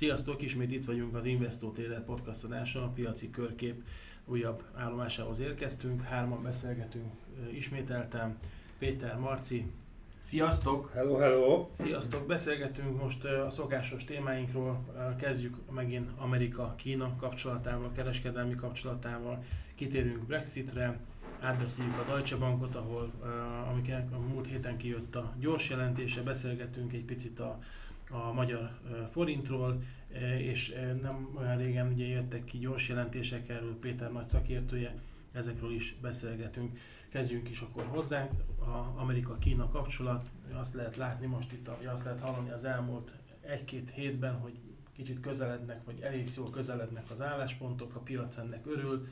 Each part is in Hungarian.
Sziasztok, ismét itt vagyunk az Investor Trader podcast adáson, a piaci körkép újabb állomásához érkeztünk, hárman beszélgetünk ismételtem, Péter, Marci. Sziasztok! Hello, hello! Sziasztok! Beszélgetünk most a szokásos témáinkról, kezdjük megint Amerika-Kína kapcsolatával, kereskedelmi kapcsolatával, kitérünk Brexitre, átbeszéljük a Deutsche Bankot, ahol amiket a múlt héten kijött a gyors jelentése, beszélgetünk egy picit a a magyar forintról, és nem olyan régen ugye jöttek ki gyors jelentések erről, Péter nagy szakértője, ezekről is beszélgetünk. Kezdjünk is akkor hozzánk, a Amerika-Kína kapcsolat, azt lehet látni most itt, azt lehet hallani az elmúlt egy-két hétben, hogy kicsit közelednek, vagy elég jól közelednek az álláspontok, a piac ennek örül,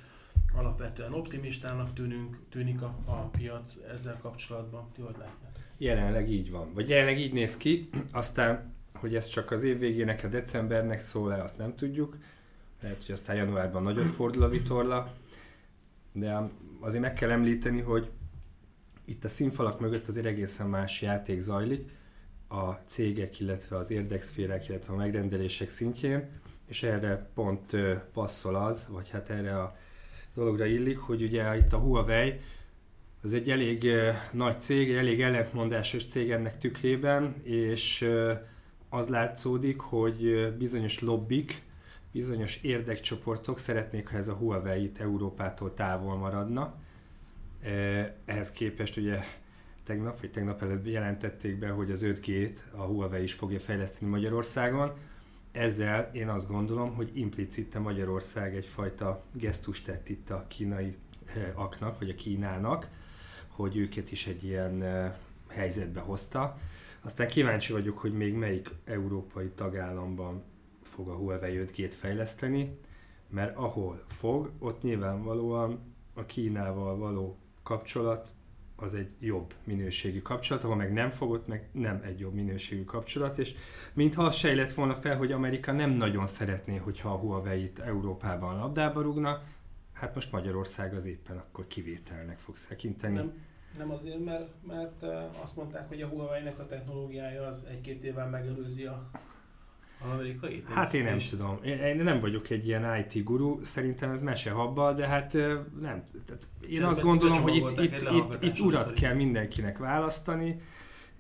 alapvetően optimistának tűnünk, tűnik a, a piac ezzel kapcsolatban. Ti hogy látjátok? Jelenleg így van, vagy jelenleg így néz ki, aztán hogy ez csak az év végének, a decembernek szól-e, azt nem tudjuk. Lehet, hogy aztán januárban nagyobb fordul a vitorla. De azért meg kell említeni, hogy itt a színfalak mögött azért egészen más játék zajlik a cégek, illetve az érdekszférek, illetve a megrendelések szintjén, és erre pont passzol az, vagy hát erre a dologra illik, hogy ugye itt a Huawei az egy elég nagy cég, elég ellentmondásos cég ennek tükrében, és az látszódik, hogy bizonyos lobbik, bizonyos érdekcsoportok szeretnék, ha ez a Huawei itt Európától távol maradna. Ehhez képest ugye tegnap, vagy tegnap előbb jelentették be, hogy az 5G-t a Huawei is fogja fejleszteni Magyarországon. Ezzel én azt gondolom, hogy implicite Magyarország egyfajta gesztust tett itt a kínai aknak, vagy a Kínának, hogy őket is egy ilyen helyzetbe hozta. Aztán kíváncsi vagyok, hogy még melyik európai tagállamban fog a Huawei 5G-t fejleszteni, mert ahol fog, ott nyilvánvalóan a Kínával való kapcsolat az egy jobb minőségű kapcsolat, ahol meg nem fogott, meg nem egy jobb minőségű kapcsolat, és mintha az sejlett volna fel, hogy Amerika nem nagyon szeretné, hogyha a Huawei-t Európában labdába rúgna, hát most Magyarország az éppen akkor kivételnek fog tekinteni. Nem, nem azért, mert, mert azt mondták, hogy a Huawei-nek a technológiája az egy-két évvel megelőzi a amerikai? Hát én nem tudom. Én, nem vagyok egy ilyen IT guru, szerintem ez mesehabba, de hát nem. Tehát én Szerintem azt gondolom, hogy itt, itt, itt, itt urat kell mindenkinek választani,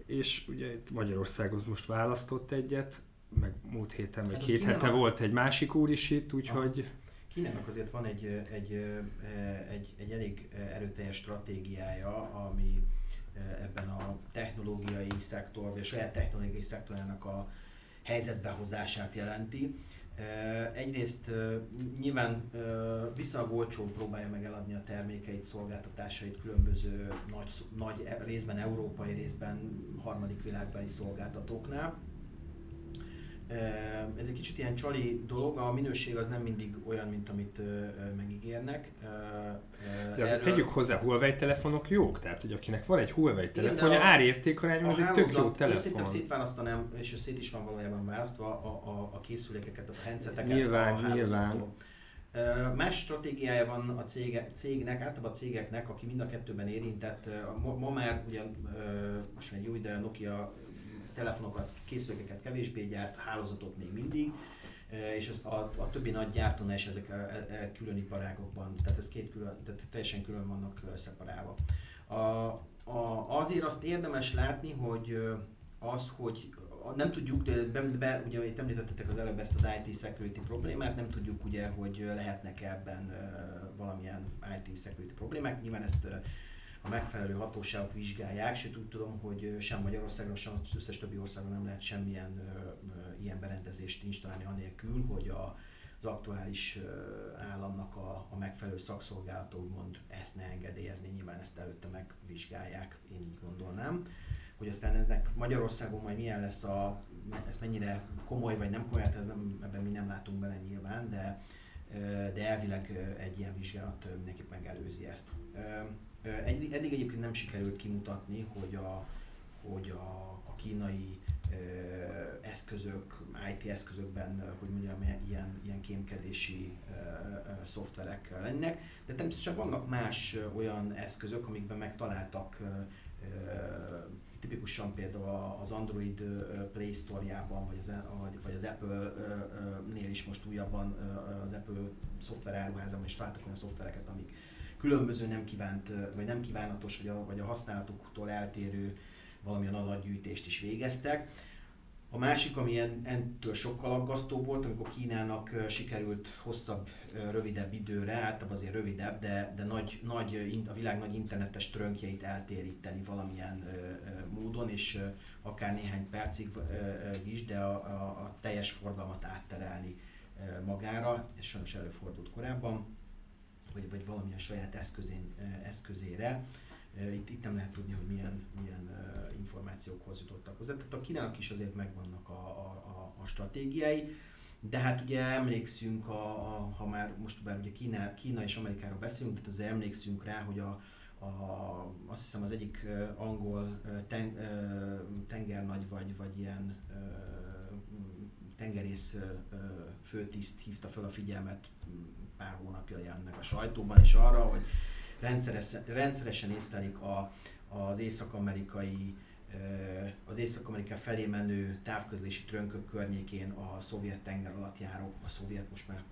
és ugye itt Magyarországot most választott egyet, meg múlt héten, meg hát két hete volt egy másik úr is itt, úgyhogy... Kínának azért van egy, egy, egy, egy elég erőteljes stratégiája, ami ebben a technológiai szektor, vagy a saját technológiai szektorának a helyzetbehozását jelenti. Egyrészt nyilván viszonylag olcsón próbálja meg eladni a termékeit, szolgáltatásait különböző nagy, nagy részben európai, részben harmadik világbeli szolgáltatóknál ez egy kicsit ilyen csali dolog, a minőség az nem mindig olyan, mint amit megígérnek. De azért tegyük hozzá, Huawei telefonok jók, tehát hogy akinek van egy Huawei telefonja, árértékarányban az egy tök jó telefon. Én szerintem szétválasztanám, és szét is van valójában választva a, a, a készülékeket, a handseteket. Nyilván, a nyilván. Más stratégiája van a cége, cégnek, általában a cégeknek, aki mind a kettőben érintett. Ma, ma már ugye most egy jó ide Nokia telefonokat, készülékeket kevésbé gyárt, hálózatot még mindig, e, és az, a, a többi nagy gyártónál is ezek a, a, a külön iparágokban, tehát ez két külön, tehát teljesen külön vannak szeparálva. A, a, azért azt érdemes látni, hogy az, hogy nem tudjuk, be, be, ugye itt említettetek az előbb ezt az IT security problémát, nem tudjuk ugye, hogy lehetnek ebben valamilyen IT security problémák. Nyilván ezt a megfelelő hatóságok vizsgálják, sőt úgy tudom, hogy sem Magyarországon, sem az összes többi országon nem lehet semmilyen ilyen berendezést installálni anélkül, hogy a, az aktuális államnak a, a megfelelő szakszolgálata úgymond ezt ne engedélyezni, nyilván ezt előtte megvizsgálják, én így gondolnám. Hogy aztán ennek Magyarországon majd milyen lesz a, ez mennyire komoly vagy nem komoly, hát ez nem, ebben mi nem látunk bele nyilván, de, de elvileg egy ilyen vizsgálat mindenképp megelőzi ezt. Eddig, eddig egyébként nem sikerült kimutatni, hogy a, hogy a, a kínai eszközök, IT eszközökben, hogy mondjam, ilyen, ilyen kémkedési szoftverek lennek, de természetesen vannak más olyan eszközök, amikben megtaláltak tipikusan például az Android Play Store-jában, vagy az, vagy az Apple-nél is most újabban az Apple szoftver áruházában is találtak olyan szoftvereket, amik különböző nem kívánt, vagy nem kívánatos, vagy a, vagy a használatuktól eltérő valamilyen adatgyűjtést is végeztek. A másik, ami entől sokkal aggasztóbb volt, amikor Kínának sikerült hosszabb, rövidebb időre, általában azért rövidebb, de, de nagy, nagy, a világ nagy internetes trönkjeit eltéríteni valamilyen módon, és akár néhány percig is, de a, a, a teljes forgalmat átterelni magára, ez sajnos előfordult korábban, vagy, vagy valamilyen saját eszközén, eszközére. Itt, itt nem lehet tudni, hogy milyen, milyen információkhoz jutottak hozzá. Tehát a Kínának is azért megvannak a, a, a stratégiái, de hát ugye emlékszünk, a, a, ha már most bár ugye Kína, Kína és Amerikáról beszélünk, tehát azért emlékszünk rá, hogy a, a, azt hiszem az egyik angol ten, tengernagy vagy, vagy ilyen tengerész főtiszt hívta fel a figyelmet pár hónapja jelent meg a sajtóban, és arra, hogy rendszeresen, rendszeresen észlelik a, az észak-amerikai az Észak-Amerika felé menő távközlési trönkök környékén a szovjet tenger alatt járók, a szovjet most már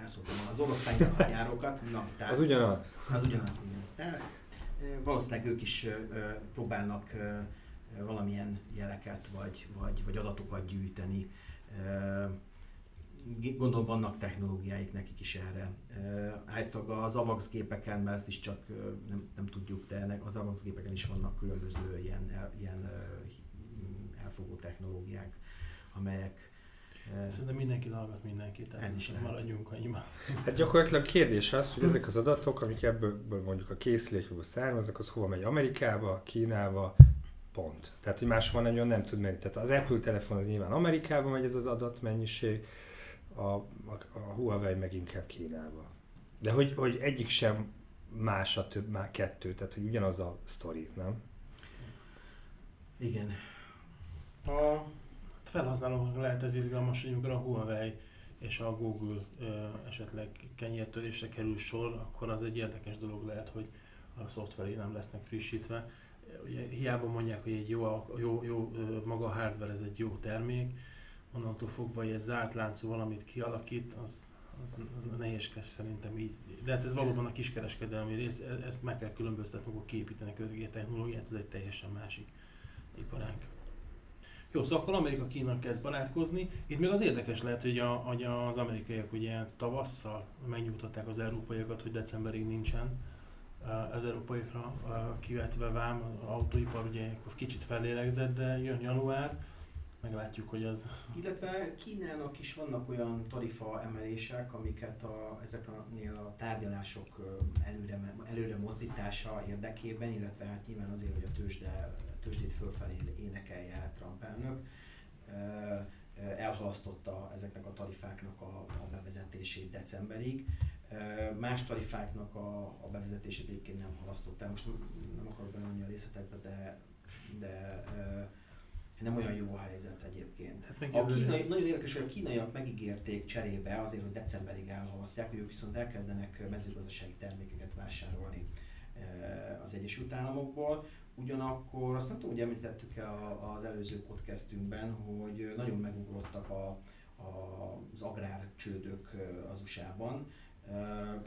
elszóltam, az orosz tenger alatt járókat. Na, tehát, az ugyanaz. Az ugyanaz, igen. Tehát, valószínűleg ők is próbálnak valamilyen jeleket vagy, vagy, vagy adatokat gyűjteni gondolom vannak technológiáik nekik is erre. Általában az AVAX gépeken, mert ezt is csak nem, nem tudjuk, de az AVAX gépeken is vannak különböző ilyen, ilyen elfogó technológiák, amelyek Szerintem mindenki hallgat mindenkit, tehát ez is lehet. maradjunk annyiban. Hát gyakorlatilag kérdés az, hogy ezek az adatok, amik ebből mondjuk a készülékből származnak, az hova megy? Amerikába, Kínába, pont. Tehát, hogy máshol nagyon nem tud menni. Tehát az Apple telefon az nyilván Amerikába megy ez az adatmennyiség, a, a, a Huawei meg inkább Kínába. De hogy, hogy egyik sem más a több, már kettő, tehát hogy ugyanaz a sztori, nem? Igen. A felhasználóknak lehet ez izgalmas, hogy amikor a Huawei és a Google ö, esetleg kenyértörésre kerül sor, akkor az egy érdekes dolog lehet, hogy a szoftveré nem lesznek frissítve. Ugye, hiába mondják, hogy egy jó, jó, jó maga a hardware, ez egy jó termék, onnantól fogva, hogy egy zárt láncú valamit kialakít, az, az nehézkes szerintem így. De hát ez valóban a kiskereskedelmi rész, e, ezt meg kell különböztetni, akkor kiépíteni a technológiát, ez egy teljesen másik iparág. Jó, szóval akkor Amerika Kína kezd barátkozni. Itt még az érdekes lehet, hogy, a, hogy az amerikaiak ugye tavasszal megnyugtatták az európaiakat, hogy decemberig nincsen az európaikra kivetve vám, az autóipar ugye kicsit felélegzett, de jön január, meglátjuk, hogy az... Illetve Kínának is vannak olyan tarifa emelések, amiket a, ezeknél a tárgyalások előre, előre mozdítása érdekében, illetve hát nyilván azért, hogy a tőzsde, tőzsdét fölfelé énekelje Trump elnök, elhalasztotta ezeknek a tarifáknak a, a bevezetését decemberig. Más tarifáknak a, a bevezetését egyébként nem halasztották. Most nem akarok bemenni a részletekbe, de, de nem olyan jó a helyzet egyébként. Hát a kínai, nagyon érdekes, hogy a kínaiak megígérték cserébe azért, hogy decemberig elhalasztják, hogy ők viszont elkezdenek mezőgazdasági termékeket vásárolni eh, az Egyesült Államokból. Ugyanakkor azt nem tudom, hogy említettük-e az előző podcastünkben, hogy nagyon megugrottak a, a, az agrárcsődök eh, az USA-ban. Eh,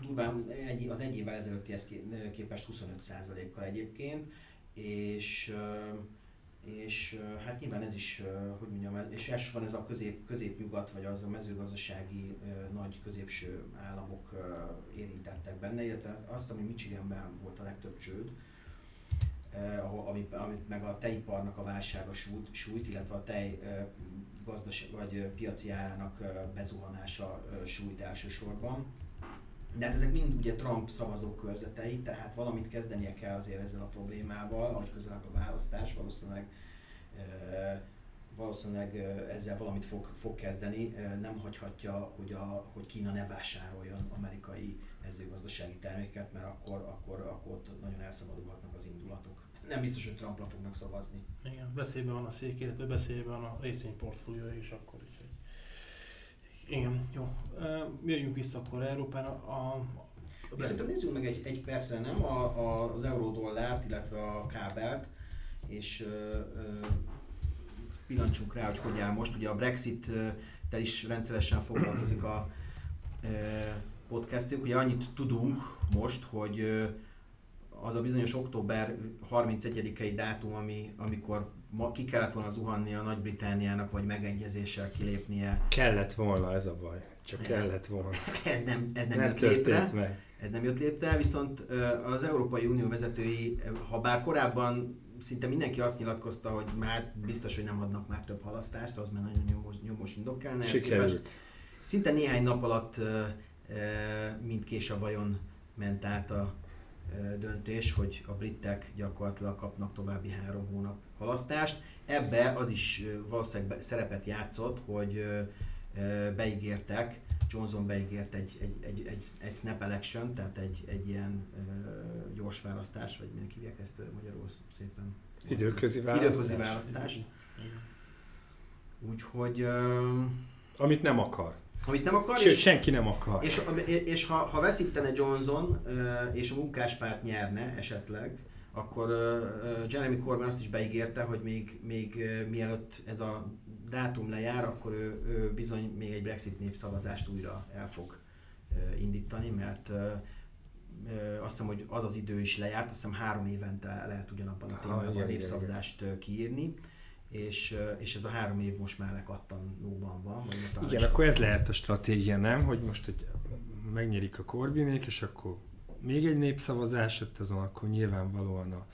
durván az egy évvel ezelőttihez képest 25%-kal egyébként, és és hát nyilván ez is, hogy mondjam, és elsősorban ez a közép, középnyugat, vagy az a mezőgazdasági nagy középső államok érintettek benne, illetve azt hiszem, hogy Michiganben volt a legtöbb csőd, amit, amit meg a tejiparnak a válsága sújt, sújt illetve a tej gazdaság vagy piaci árának bezuhanása sújt elsősorban. De hát ezek mind ugye Trump szavazókörzetei, tehát valamit kezdenie kell azért ezzel a problémával, ahogy közelebb a választás, valószínűleg valószínűleg ezzel valamit fog, fog kezdeni, nem hagyhatja, hogy, a, hogy Kína ne vásároljon amerikai mezőgazdasági terméket, mert akkor, akkor, akkor ott nagyon elszabadulhatnak az indulatok. Nem biztos, hogy Trumpra fognak szavazni. Igen, beszélben van a szék, illetve beszélben van a részvényportfólió is akkor is. Igen, jó. Jöjjünk vissza akkor Európára. A, a Szerintem nézzünk meg egy, egy percre nem a, a, az euró-dollárt, illetve a kábelt, és ö, ö, pillancsunk rá, hogy hogy áll most. Ugye a Brexit-tel is rendszeresen foglalkozik a ö, podcastünk. Ugye annyit tudunk most, hogy ö, az a bizonyos október 31-i dátum, ami, amikor ma ki kellett volna zuhanni a Nagy-Britániának, vagy megegyezéssel kilépnie. Kellett volna, ez a baj. Csak kellett volna. Ez nem, ez nem, Nem jött létre. meg. Ez nem jött létre, viszont az Európai Unió vezetői, ha bár korábban szinte mindenki azt nyilatkozta, hogy már biztos, hogy nem adnak már több halasztást, az már nagyon nyomos, nyomos képest Sikerült. Szinte néhány nap alatt ö, ö, mint kés a vajon ment át a döntés, hogy a britek gyakorlatilag kapnak további három hónap halasztást. Ebbe az is valószínűleg szerepet játszott, hogy beígértek, Johnson beígért egy, egy, egy, egy, egy snap election, tehát egy, egy ilyen gyors választás, vagy minek hívják ezt magyarul szépen? Időközi választás. Időközi választást. Úgyhogy, Amit nem akar. Amit nem akar, Sőt, és, senki nem akar. és, és ha, ha veszítene Johnson, és a munkáspárt nyerne esetleg, akkor Jeremy Corbyn azt is beígérte, hogy még, még mielőtt ez a dátum lejár, akkor ő, ő bizony még egy Brexit népszavazást újra el fog indítani, mert azt hiszem, hogy az az idő is lejárt, azt hiszem három évente lehet ugyanabban a témában igen, a igen, népszavazást kiírni, és, és ez a három év most már lekattanóban van. Vagy Igen, akkor ez lehet a stratégia, nem? Hogy most hogy megnyerik a Corbinék, és akkor még egy népszavazás, ott azon akkor nyilvánvalóan a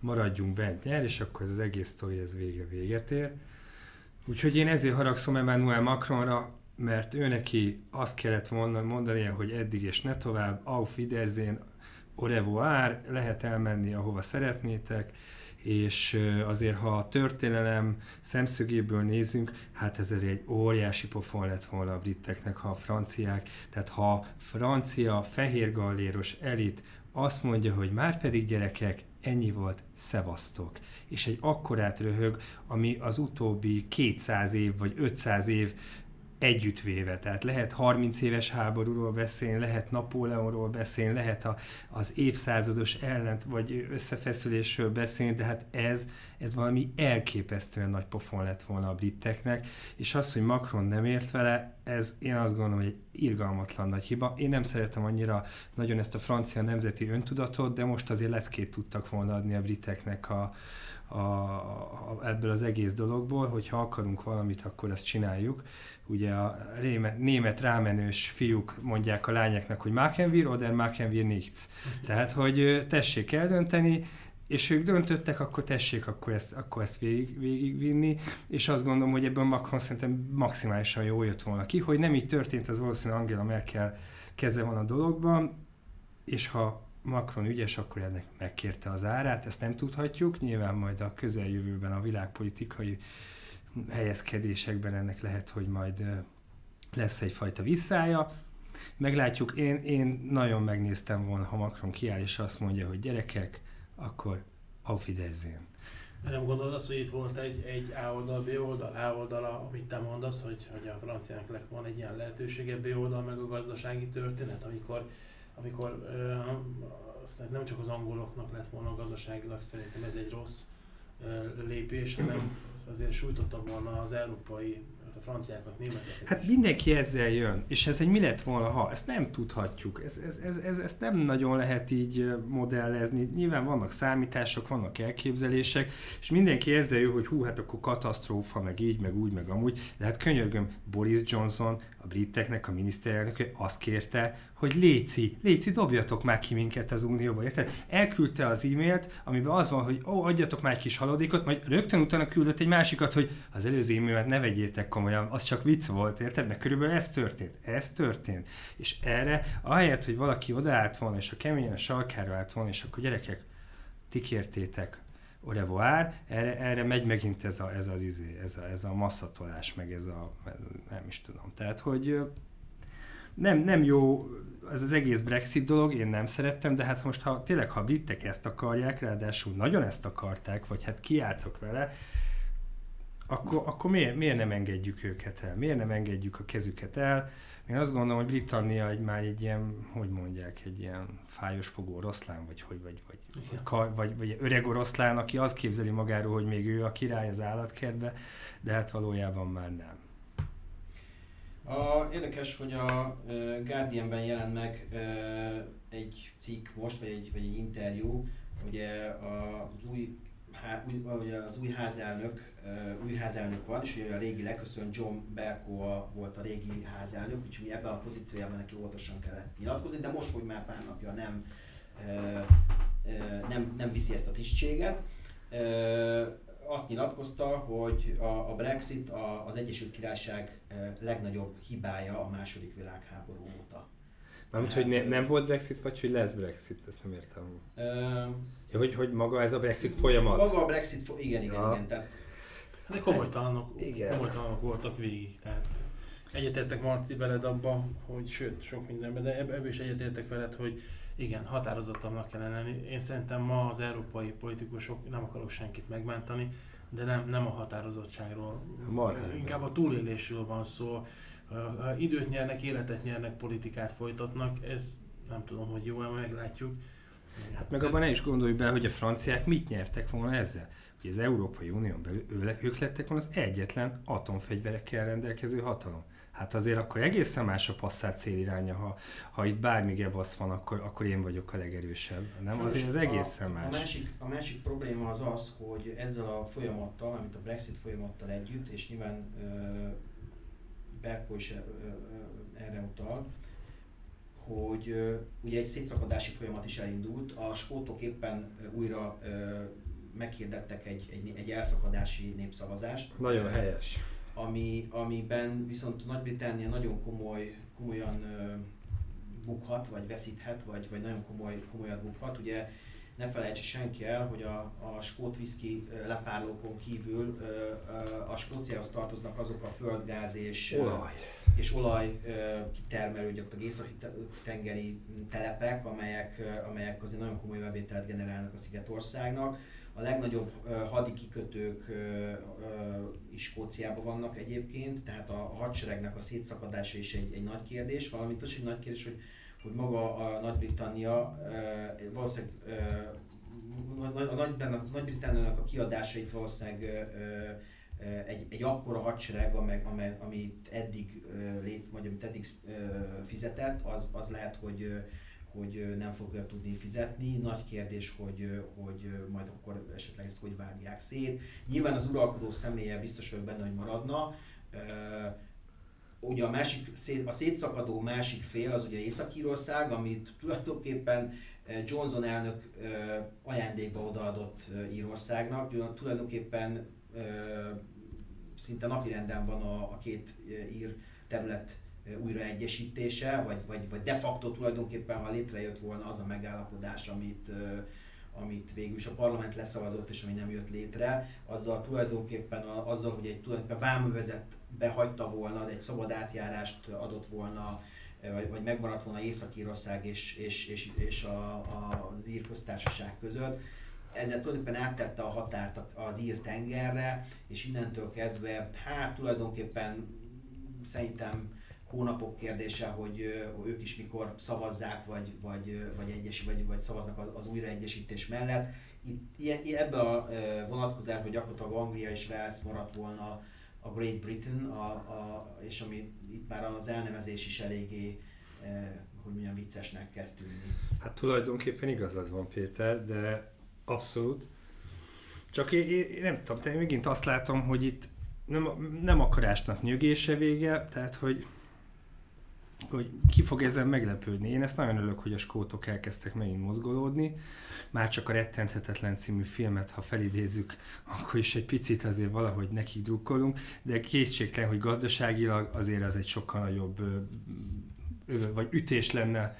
maradjunk bent nyer, és akkor ez az egész sztori ez végre véget ér. Úgyhogy én ezért haragszom Emmanuel Macronra, mert ő neki azt kellett volna mondania, hogy eddig és ne tovább, auf Wiedersehen, au revoir, lehet elmenni, ahova szeretnétek, és azért, ha a történelem szemszögéből nézünk, hát ez egy óriási pofon lett volna a briteknek, ha a franciák, tehát ha a francia fehérgalléros elit azt mondja, hogy már pedig gyerekek, ennyi volt, szevasztok. És egy akkorát röhög, ami az utóbbi 200 év vagy 500 év együttvéve. Tehát lehet 30 éves háborúról beszélni, lehet Napóleonról beszélni, lehet a, az évszázados ellent vagy összefeszülésről beszélni, de hát ez, ez valami elképesztően nagy pofon lett volna a briteknek, és az, hogy Macron nem ért vele, ez én azt gondolom, hogy egy irgalmatlan nagy hiba. Én nem szeretem annyira nagyon ezt a francia nemzeti öntudatot, de most azért leszkét tudtak volna adni a briteknek a, a, a, ebből az egész dologból, hogy ha akarunk valamit, akkor ezt csináljuk. Ugye a réme, német rámenős fiúk mondják a lányoknak, hogy machen wir oder machen wir nichts. Tehát, hogy tessék eldönteni, és ők döntöttek, akkor tessék akkor ezt, akkor ezt végig, végigvinni, és azt gondolom, hogy ebből Macron szerintem maximálisan jól jött volna ki, hogy nem így történt, az valószínűleg Angela Merkel keze van a dologban, és ha Macron ügyes, akkor ennek megkérte az árát, ezt nem tudhatjuk, nyilván majd a közeljövőben a világpolitikai helyezkedésekben ennek lehet, hogy majd lesz egyfajta visszája. Meglátjuk, én, én nagyon megnéztem volna, ha Macron kiáll és azt mondja, hogy gyerekek, akkor auf Wiedersehen. Nem gondolod azt, hogy itt volt egy, egy A oldal, B oldal, A oldal, amit te mondasz, hogy, hogy a franciának lett volna egy ilyen lehetősége, B oldal, meg a gazdasági történet, amikor, amikor ö, aztán nem csak az angoloknak lett volna gazdaságilag, szerintem ez egy rossz ö, lépés, hanem az azért sújtotta volna az európai, a franciákat, németeket. Hát is. mindenki ezzel jön, és ez egy mi lett volna, ha? Ezt nem tudhatjuk, ez, ez, ez, ez, ezt nem nagyon lehet így modellezni. Nyilván vannak számítások, vannak elképzelések, és mindenki ezzel jön, hogy hú, hát akkor katasztrófa, meg így, meg úgy, meg amúgy. De hát könyörgöm, Boris Johnson, a briteknek a miniszterelnök azt kérte, hogy Léci, Léci, dobjatok már ki minket az Unióba, érted? Elküldte az e-mailt, amiben az van, hogy ó, adjatok már egy kis haladékot, majd rögtön utána küldött egy másikat, hogy az előző e-mailt ne vegyétek komolyan, az csak vicc volt, érted? Meg körülbelül ez történt, ez történt. És erre, ahelyett, hogy valaki odaállt volna, és a keményen a sarkára állt volna, és akkor gyerekek, ti kértétek, au revoir, erre, erre megy megint ez, a, ez az izé, ez a, ez a masszatolás, meg ez a, ez, nem is tudom. Tehát, hogy nem, nem jó ez az egész Brexit dolog, én nem szerettem, de hát most ha tényleg, ha a britek ezt akarják, ráadásul nagyon ezt akarták, vagy hát kiálltak vele, akkor, akkor miért, miért nem engedjük őket el? Miért nem engedjük a kezüket el? Én azt gondolom, hogy Britannia egy már egy ilyen, hogy mondják, egy ilyen fájos fogó oroszlán, vagy hogy, vagy, vagy, vagy, vagy, vagy öreg oroszlán, aki azt képzeli magáról, hogy még ő a király az állatkertbe, de hát valójában már nem. A, érdekes, hogy a Guardianben jelent meg egy cikk most, vagy egy, vagy egy interjú, ugye az új há, új, az új házelnök, új házelnök van, és ugye a régi leköszönt John Berko volt a régi házelnök, úgyhogy ebben a pozíciójában neki óvatosan kellett nyilatkozni, de most, hogy már pár napja nem, nem, nem viszi ezt a tisztséget, azt nyilatkozta, hogy a, a Brexit az Egyesült Királyság legnagyobb hibája a második világháború óta. Mármint, hát, hogy ne, nem volt Brexit, vagy hogy lesz Brexit, ezt nem értem. Uh, ja, hogy, hogy maga ez a Brexit folyamat? Maga a Brexit, fo- igen, igen, ja. igen. Tehát, de komolytalanok, igen. komolytalanok voltak végig. Tehát egyetértek Marci veled abba, hogy sőt, sok mindenben, de ebből is egyetértek veled, hogy igen, határozottabbnak kellene lenni. Én szerintem ma az európai politikusok, nem akarok senkit megmentani, de nem, nem a határozottságról, Marha, inkább a túlélésről van szó. Időt nyernek, életet nyernek, politikát folytatnak, ez nem tudom, hogy jó-e, meglátjuk. Hát meg abban ne is gondolj be, hogy a franciák mit nyertek volna ezzel. Hogy az Európai Unión belül ők lettek volna az egyetlen atomfegyverekkel rendelkező hatalom hát azért akkor egészen más a passzát céliránya, ha, ha itt bármi gebasz van, akkor, akkor én vagyok a legerősebb. Nem, azért az egészen a, más. A másik, a másik probléma az az, hogy ezzel a folyamattal, amit a Brexit folyamattal együtt, és nyilván uh, Berko is uh, erre utal, hogy uh, ugye egy szétszakadási folyamat is elindult, a skótok éppen újra meghirdettek egy, egy, egy elszakadási népszavazást. Nagyon helyes ami, amiben viszont Nagy-Britannia nagyon komoly, komolyan ö, bukhat, vagy veszíthet, vagy, vagy nagyon komoly, komolyat bukhat. Ugye ne felejtse senki el, hogy a, a skót viszki lepárlókon kívül a Skóciához tartoznak azok a földgáz és olaj, és olaj kitermelő, gyakorlatilag északi tengeri telepek, amelyek, amelyek azért nagyon komoly bevételt generálnak a Szigetországnak a legnagyobb hadi kikötők is Skóciában vannak egyébként, tehát a hadseregnek a szétszakadása is egy, egy nagy kérdés, valamint az egy nagy kérdés, hogy, hogy maga a Nagy-Britannia valószínűleg a Nagy-Britanniának a kiadásait valószínűleg egy, egy akkora hadsereg, amely, amely, amit eddig, lét, vagy amit eddig fizetett, az, az lehet, hogy hogy nem fogja tudni fizetni. Nagy kérdés, hogy, hogy majd akkor esetleg ezt hogy vágják szét. Nyilván az uralkodó személye biztos vagyok benne, hogy maradna. Ugye a, másik, a szétszakadó másik fél az ugye Észak-Írország, amit tulajdonképpen Johnson elnök ajándékba odaadott Írországnak. Tulajdonképpen szinte napirenden van a, a két ír terület újraegyesítése, vagy, vagy, vagy de facto tulajdonképpen, ha létrejött volna az a megállapodás, amit, amit végül is a parlament leszavazott, és ami nem jött létre, azzal tulajdonképpen azzal, hogy egy tulajdonképpen vámövezet behagyta volna, egy szabad átjárást adott volna, vagy, vagy megmaradt volna Észak-Írország és, és, és, és a, a, az ír köztársaság között, ezzel tulajdonképpen áttette a határt az ír tengerre, és innentől kezdve, hát tulajdonképpen szerintem hónapok kérdése, hogy ők is mikor szavazzák, vagy, vagy, vagy, egyes, vagy, vagy szavaznak az, az újraegyesítés mellett. Itt ilyen, ebbe a vonatkozásban gyakorlatilag Anglia és Wales maradt volna a Great Britain, a, a, és ami itt már az elnevezés is eléggé, hogy milyen viccesnek kezd tűnni. Hát tulajdonképpen igazad van Péter, de abszolút. Csak én, én nem tudom, de megint azt látom, hogy itt nem, nem akarásnak nyögése vége, tehát hogy hogy ki fog ezen meglepődni. Én ezt nagyon örülök, hogy a skótok elkezdtek megint mozgolódni. Már csak a Rettenthetetlen című filmet, ha felidézzük, akkor is egy picit azért valahogy nekik drukkolunk, de kétségtelen, hogy gazdaságilag azért az egy sokkal nagyobb vagy ütés lenne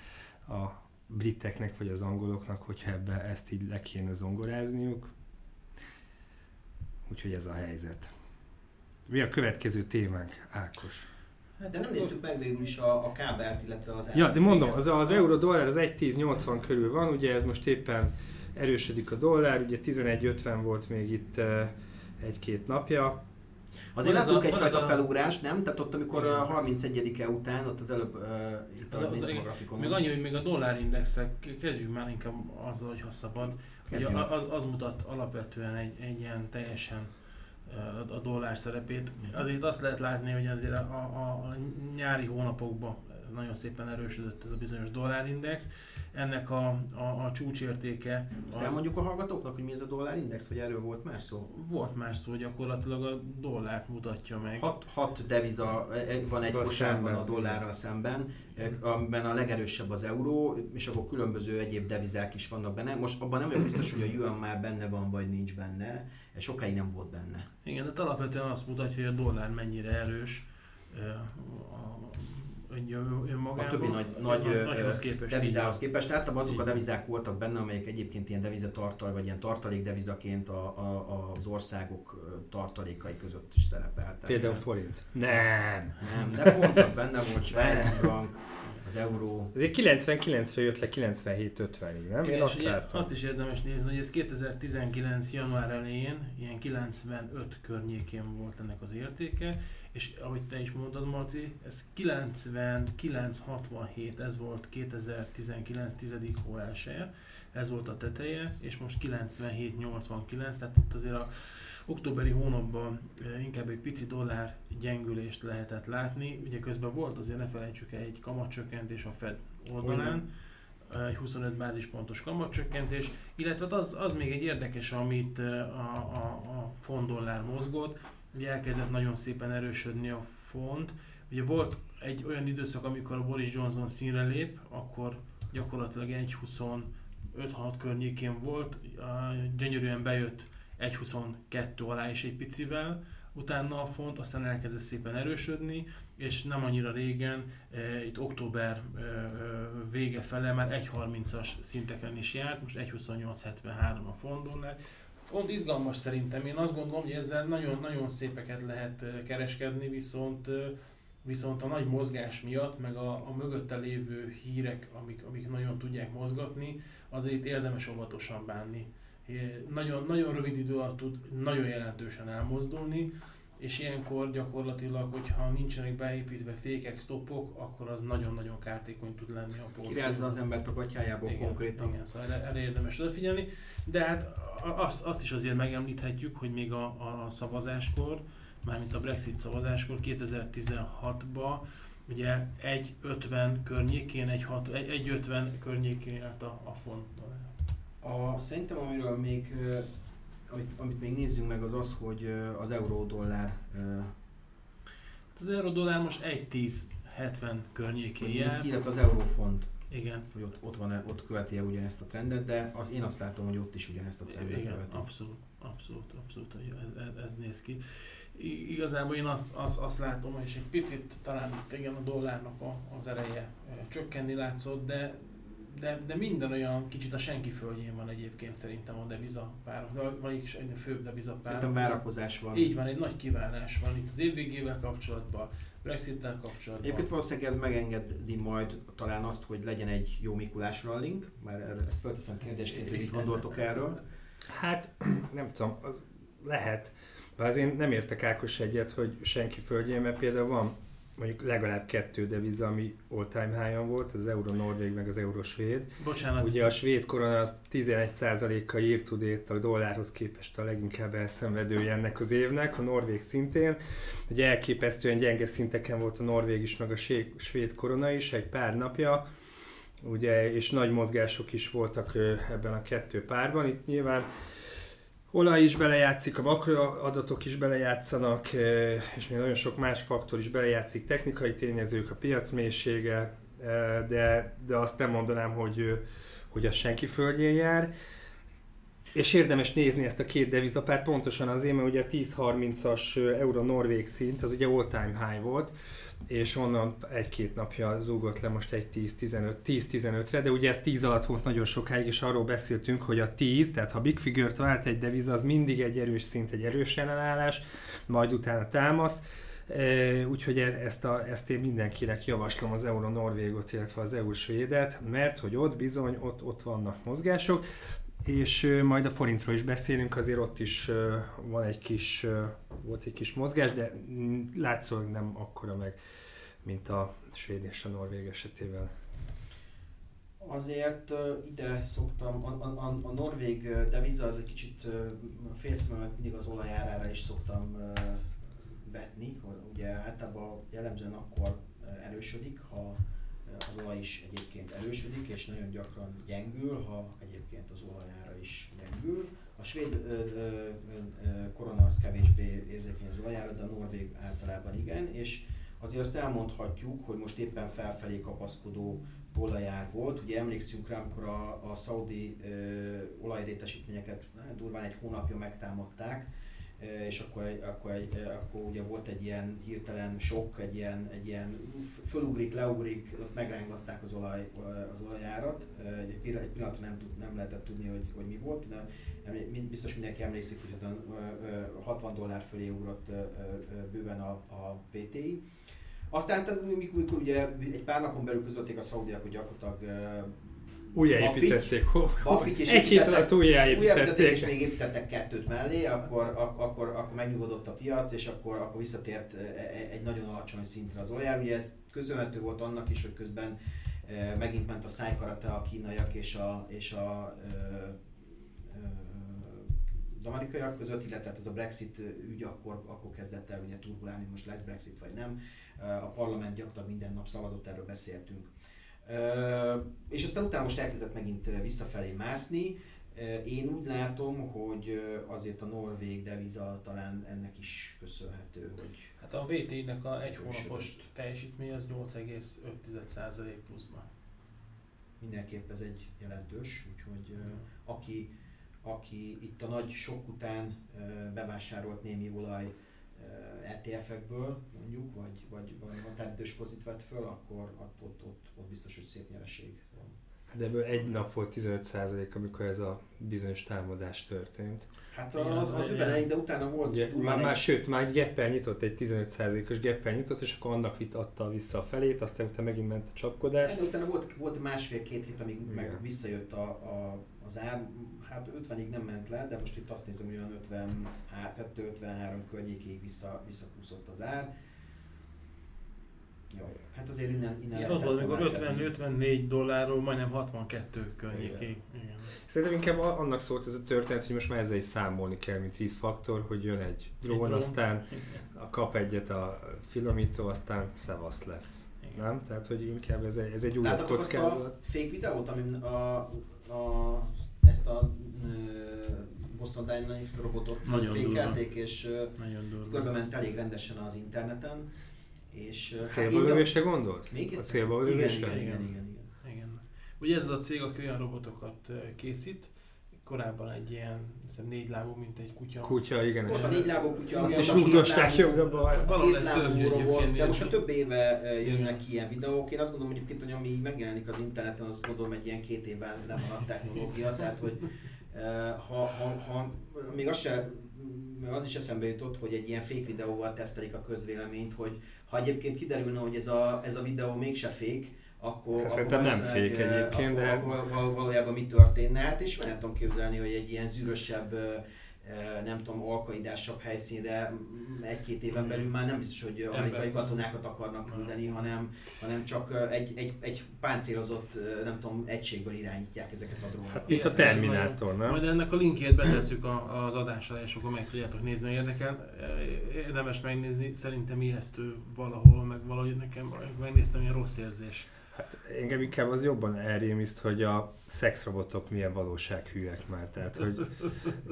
a briteknek vagy az angoloknak, hogyha ebbe ezt így le kéne zongorázniuk. Úgyhogy ez a helyzet. Mi a következő témánk, Ákos? Hát de nem néztük meg végül is a, a kábelt, illetve az Ja, de mondom, az, az euró dollár az 1.10.80 körül van, ugye ez most éppen erősödik a dollár, ugye 11.50 volt még itt egy-két napja, Azért láttunk a- van egyfajta ez a- felugrást, nem? Tehát ott, amikor a 31-e után, ott az előbb uh, itt Az- a, az- néztem a grafikonon. Még annyi, hogy még a dollárindexek, kezdjük már inkább azzal, hogy ha szabad. Ugye Kezdjünk. az, az mutat alapvetően egy, egy ilyen teljesen a dollár szerepét. Azért azt lehet látni, hogy azért a, a, a nyári hónapokban nagyon szépen erősödött ez a bizonyos dollárindex. Ennek a, a, a csúcsértéke Azt elmondjuk a hallgatóknak, hogy mi ez a dollárindex, vagy erről volt már szó? volt más szó, gyakorlatilag a dollárt mutatja meg. Hat, hat deviza e, e, van egy Szóval kosárban a dollárral szemben, e, amiben a legerősebb az euró, és akkor különböző egyéb devizák is vannak benne. Most abban nem vagyok biztos, hogy a yuan már benne van, vagy nincs benne. Sokáig nem volt benne. Igen, de alapvetően azt mutatja, hogy a dollár mennyire erős önmagában. A többi nagy, nagy ö, nagyhoz képest. devizához képest. Általában azok a devizák voltak benne, amelyek egyébként ilyen devizatartal, vagy ilyen tartalékdevizaként a, a, az országok tartalékai között is szerepeltek. Például forint. Nem. Nem, de font az benne volt, svájci frank, az euró. Azért 99-ről jött le 97-50-ig, nem? Én Igen, és azt láttam. azt is érdemes nézni, hogy ez 2019. január elején ilyen 95 környékén volt ennek az értéke, és ahogy te is mondtad, Marci, ez 99-67, ez volt 2019. 10. hó elsője, ez volt a teteje, és most 97-89, tehát itt azért a októberi hónapban eh, inkább egy pici dollár gyengülést lehetett látni. Ugye közben volt azért, ne felejtsük el, egy kamatcsökkentés a Fed oldalán, eh, egy 25 bázispontos kamatcsökkentés, illetve az, az még egy érdekes, amit eh, a, a, a font dollár mozgott, ugye elkezdett nagyon szépen erősödni a font. Ugye volt egy olyan időszak, amikor a Boris Johnson színre lép, akkor gyakorlatilag 1.25-6 környékén volt, gyönyörűen bejött 1.22 alá is egy picivel, utána a font, aztán elkezdett szépen erősödni, és nem annyira régen, e, itt október e, vége fele már 1.30-as szinteken is járt, most 1.28.73 a fondonál. Font izgalmas szerintem, én azt gondolom, hogy ezzel nagyon-nagyon szépeket lehet kereskedni, viszont viszont a nagy mozgás miatt, meg a, a mögötte lévő hírek, amik, amik nagyon tudják mozgatni, azért érdemes óvatosan bánni. Nagyon, nagyon rövid idő alatt tud nagyon jelentősen elmozdulni, és ilyenkor gyakorlatilag, hogyha nincsenek beépítve fékek, stopok, akkor az nagyon-nagyon kártékony tud lenni a portfólió. Kirázza az embert a gatyájából igen, konkrétan. Igen, szóval erre, erre érdemes odafigyelni, de hát azt, azt is azért megemlíthetjük, hogy még a, a szavazáskor, mármint a Brexit szavazáskor 2016-ban ugye 1.50 környékén, 1.50 egy, 1.50 környékén járt a, a font. A, szerintem amiről még, amit, amit még nézzünk meg az az, hogy az euró-dollár ö, Az euró-dollár most 1.10.70 környékén jár. illetve az eurófont, Igen, hogy ott, ott, van, ott követi-e ugyanezt a trendet, de az, én azt látom, hogy ott is ugyanezt a trendet igen, követi. abszolút, abszolút, abszolút, hogy ez, ez, néz ki. I- Igazából én azt, azt, azt látom, és egy picit talán igen a dollárnak a, az ereje e, csökkenni látszott, de, de, de minden olyan kicsit a senki földjén van egyébként szerintem a devizapár, vagyis egy főbb devizapár. Szerintem várakozás van. Így van, egy nagy kivárás van itt az év végével kapcsolatban, Brexit-tel kapcsolatban. Egyébként valószínűleg ez megengedi majd talán azt, hogy legyen egy jó Mikulás rallink, mert ezt felteszem kérdésként, hogy mit gondoltok erről. Hát, nem tudom, az lehet. Bár azért nem értek Ákos egyet, hogy senki földjén, mert például van mondjuk legalább kettő deviza, ami all-time high volt, az euró norvég meg az euró svéd. Bocsánat, Ugye a svéd korona az 11%-kal year to date a dollárhoz képest a leginkább elszenvedője ennek az évnek, a norvég szintén. Ugye elképesztően gyenge szinteken volt a norvég is, meg a svéd korona is egy pár napja, ugye, és nagy mozgások is voltak ebben a kettő párban. Itt nyilván olaj is belejátszik, a makroadatok is belejátszanak, ö, és még nagyon sok más faktor is belejátszik, technikai tényezők, a piac mélysége, ö, de, de azt nem mondanám, hogy, ö, hogy az senki földjén jár. És érdemes nézni ezt a két devizapárt pontosan azért, mert ugye a 10-30-as euró-norvég szint, az ugye all-time high volt, és onnan egy-két napja zúgott le most egy 10-15 10-15-re, de ugye ez 10 alatt volt nagyon sokáig, és arról beszéltünk, hogy a 10, tehát ha Big Figure-t vált egy deviza, az mindig egy erős szint, egy erős ellenállás, majd utána támasz. Úgyhogy e- ezt, a, ezt én mindenkinek javaslom az euró norvégot, illetve az euró svédet, mert hogy ott bizony, ott, ott vannak mozgások, és majd a forintról is beszélünk, azért ott is van egy kis, volt egy kis mozgás, de látszólag nem akkora meg, mint a svéd és a norvég esetében. Azért ide szoktam, a, a, a, norvég deviza az egy kicsit félszememet mindig az olajárára is szoktam vetni, hogy ugye általában jellemzően akkor erősödik, ha az olaj is egyébként erősödik, és nagyon gyakran gyengül, ha egyébként az olajára is gyengül. A svéd ö, ö, ö, korona az kevésbé érzékeny az olajára, de a norvég általában igen, és azért azt elmondhatjuk, hogy most éppen felfelé kapaszkodó olajár volt. Ugye emlékszünk rá, amikor a, a szaudi olajrétesítményeket hát durván egy hónapja megtámadták, és akkor, akkor, egy, akkor ugye volt egy ilyen hirtelen sok, egy ilyen, egy ilyen fölugrik, leugrik, ott megrángatták az, olaj, az olajárat. Egy pillanatra nem, tud, nem lehetett tudni, hogy, hogy mi volt, de biztos mindenki emlékszik, hogy 60 dollár fölé ugrott bőven a, a VTI. Aztán mikor, mikor ugye egy pár napon belül közölték a szaudiak, hogy gyakorlatilag újjáépítették. Bafik, és egy hét alatt újjáépítették. és még építettek kettőt mellé, akkor, akkor, akkor megnyugodott a piac, és akkor, akkor visszatért egy nagyon alacsony szintre az olajár. Ugye ez köszönhető volt annak is, hogy közben megint ment a szájkarate a kínaiak és a, és a az amerikaiak között, illetve hát ez a Brexit ügy akkor, akkor kezdett el ugye turbulálni, most lesz Brexit vagy nem. A parlament gyakorlatilag minden nap szavazott, erről beszéltünk. És aztán utána most elkezdett megint visszafelé mászni. Én úgy látom, hogy azért a norvég deviza talán ennek is köszönhető, hogy... Hát a VT-nek a egy hónapos teljesítmény az 8,5% pluszban. Mindenképp ez egy jelentős, úgyhogy aki, aki itt a nagy sok után bevásárolt némi olaj ETF-ekből mondjuk, vagy, vagy, vagy határidős pozit vett föl, akkor ott, ott, ott, ott biztos, hogy szép nyereség van. Hát ebből egy nap volt 15% amikor ez a bizonyos támadás történt. Hát az, az, bőven de utána volt... Ugye, már, egy... már, sőt, már egy geppel nyitott, egy 15%-os geppel nyitott, és akkor annak vitt adta vissza a felét, aztán utána megint ment a csapkodás. De utána volt, volt másfél-két hét, amíg Igen. meg visszajött a, a, az ár, hát 50-ig nem ment le, de most itt azt nézem, hogy olyan 52-53 környékéig vissza, visszakúszott az ár. Jó, hát azért innen, innen Igen, ott volt, amikor 50-54 dollárról majdnem 62 környékéig. Igen. Szerintem inkább annak szólt ez a történet, hogy most már ezzel is számolni kell, mint vízfaktor, hogy jön egy drón, aztán Igen. kap egyet a filamító, aztán szevasz lesz. Igen. Nem? Tehát, hogy inkább ez egy, ez egy újabb kockázat. azt a fake videót, amin a, a, ezt a Boston Dynamics robotot Nagyon fékelték, és körbe ment elég rendesen az interneten. És, hát célba lövésre gondolsz? Még a célba lövésre? Igen, igen, igen, igen, igen. igen. Ugye ez a cég, aki olyan robotokat készít, korábban egy ilyen négy lábú, mint egy kutya. Kutya, igen. Volt a négy lábú kutya, azt is rúgdosták jobbra A két lábú robot, de most a több éve jönnek ki ilyen videók. Én azt gondolom egyébként, hogy ami megjelenik az interneten, az gondolom egy ilyen két évvel a technológia, tehát hogy ha, ha, ha még az se az is eszembe jutott, hogy egy ilyen fake videóval tesztelik a közvéleményt, hogy ha egyébként kiderülne, hogy ez a, ez a videó mégse fake, akkor, hát akkor nem fék egyébként, de... Akkor valójában mi történne? Hát és nem tudom képzelni, hogy egy ilyen zűrösebb nem tudom, alkaidásabb helyszínre egy-két éven belül már nem biztos, hogy amerikai katonákat akarnak küldeni, hanem, hanem csak egy, egy, egy páncélozott, nem tudom, egységből irányítják ezeket a drónokat. Hát, itt a Terminátor, nem? Majd ennek a linkjét betesszük az adás alá, és akkor meg tudjátok nézni, érdekel. Érdemes megnézni, szerintem ijesztő valahol, meg valahogy nekem megnéztem, ilyen rossz érzés. Hát engem inkább az jobban elrémiszt, hogy a szexrobotok milyen valósághűek már. Tehát, hogy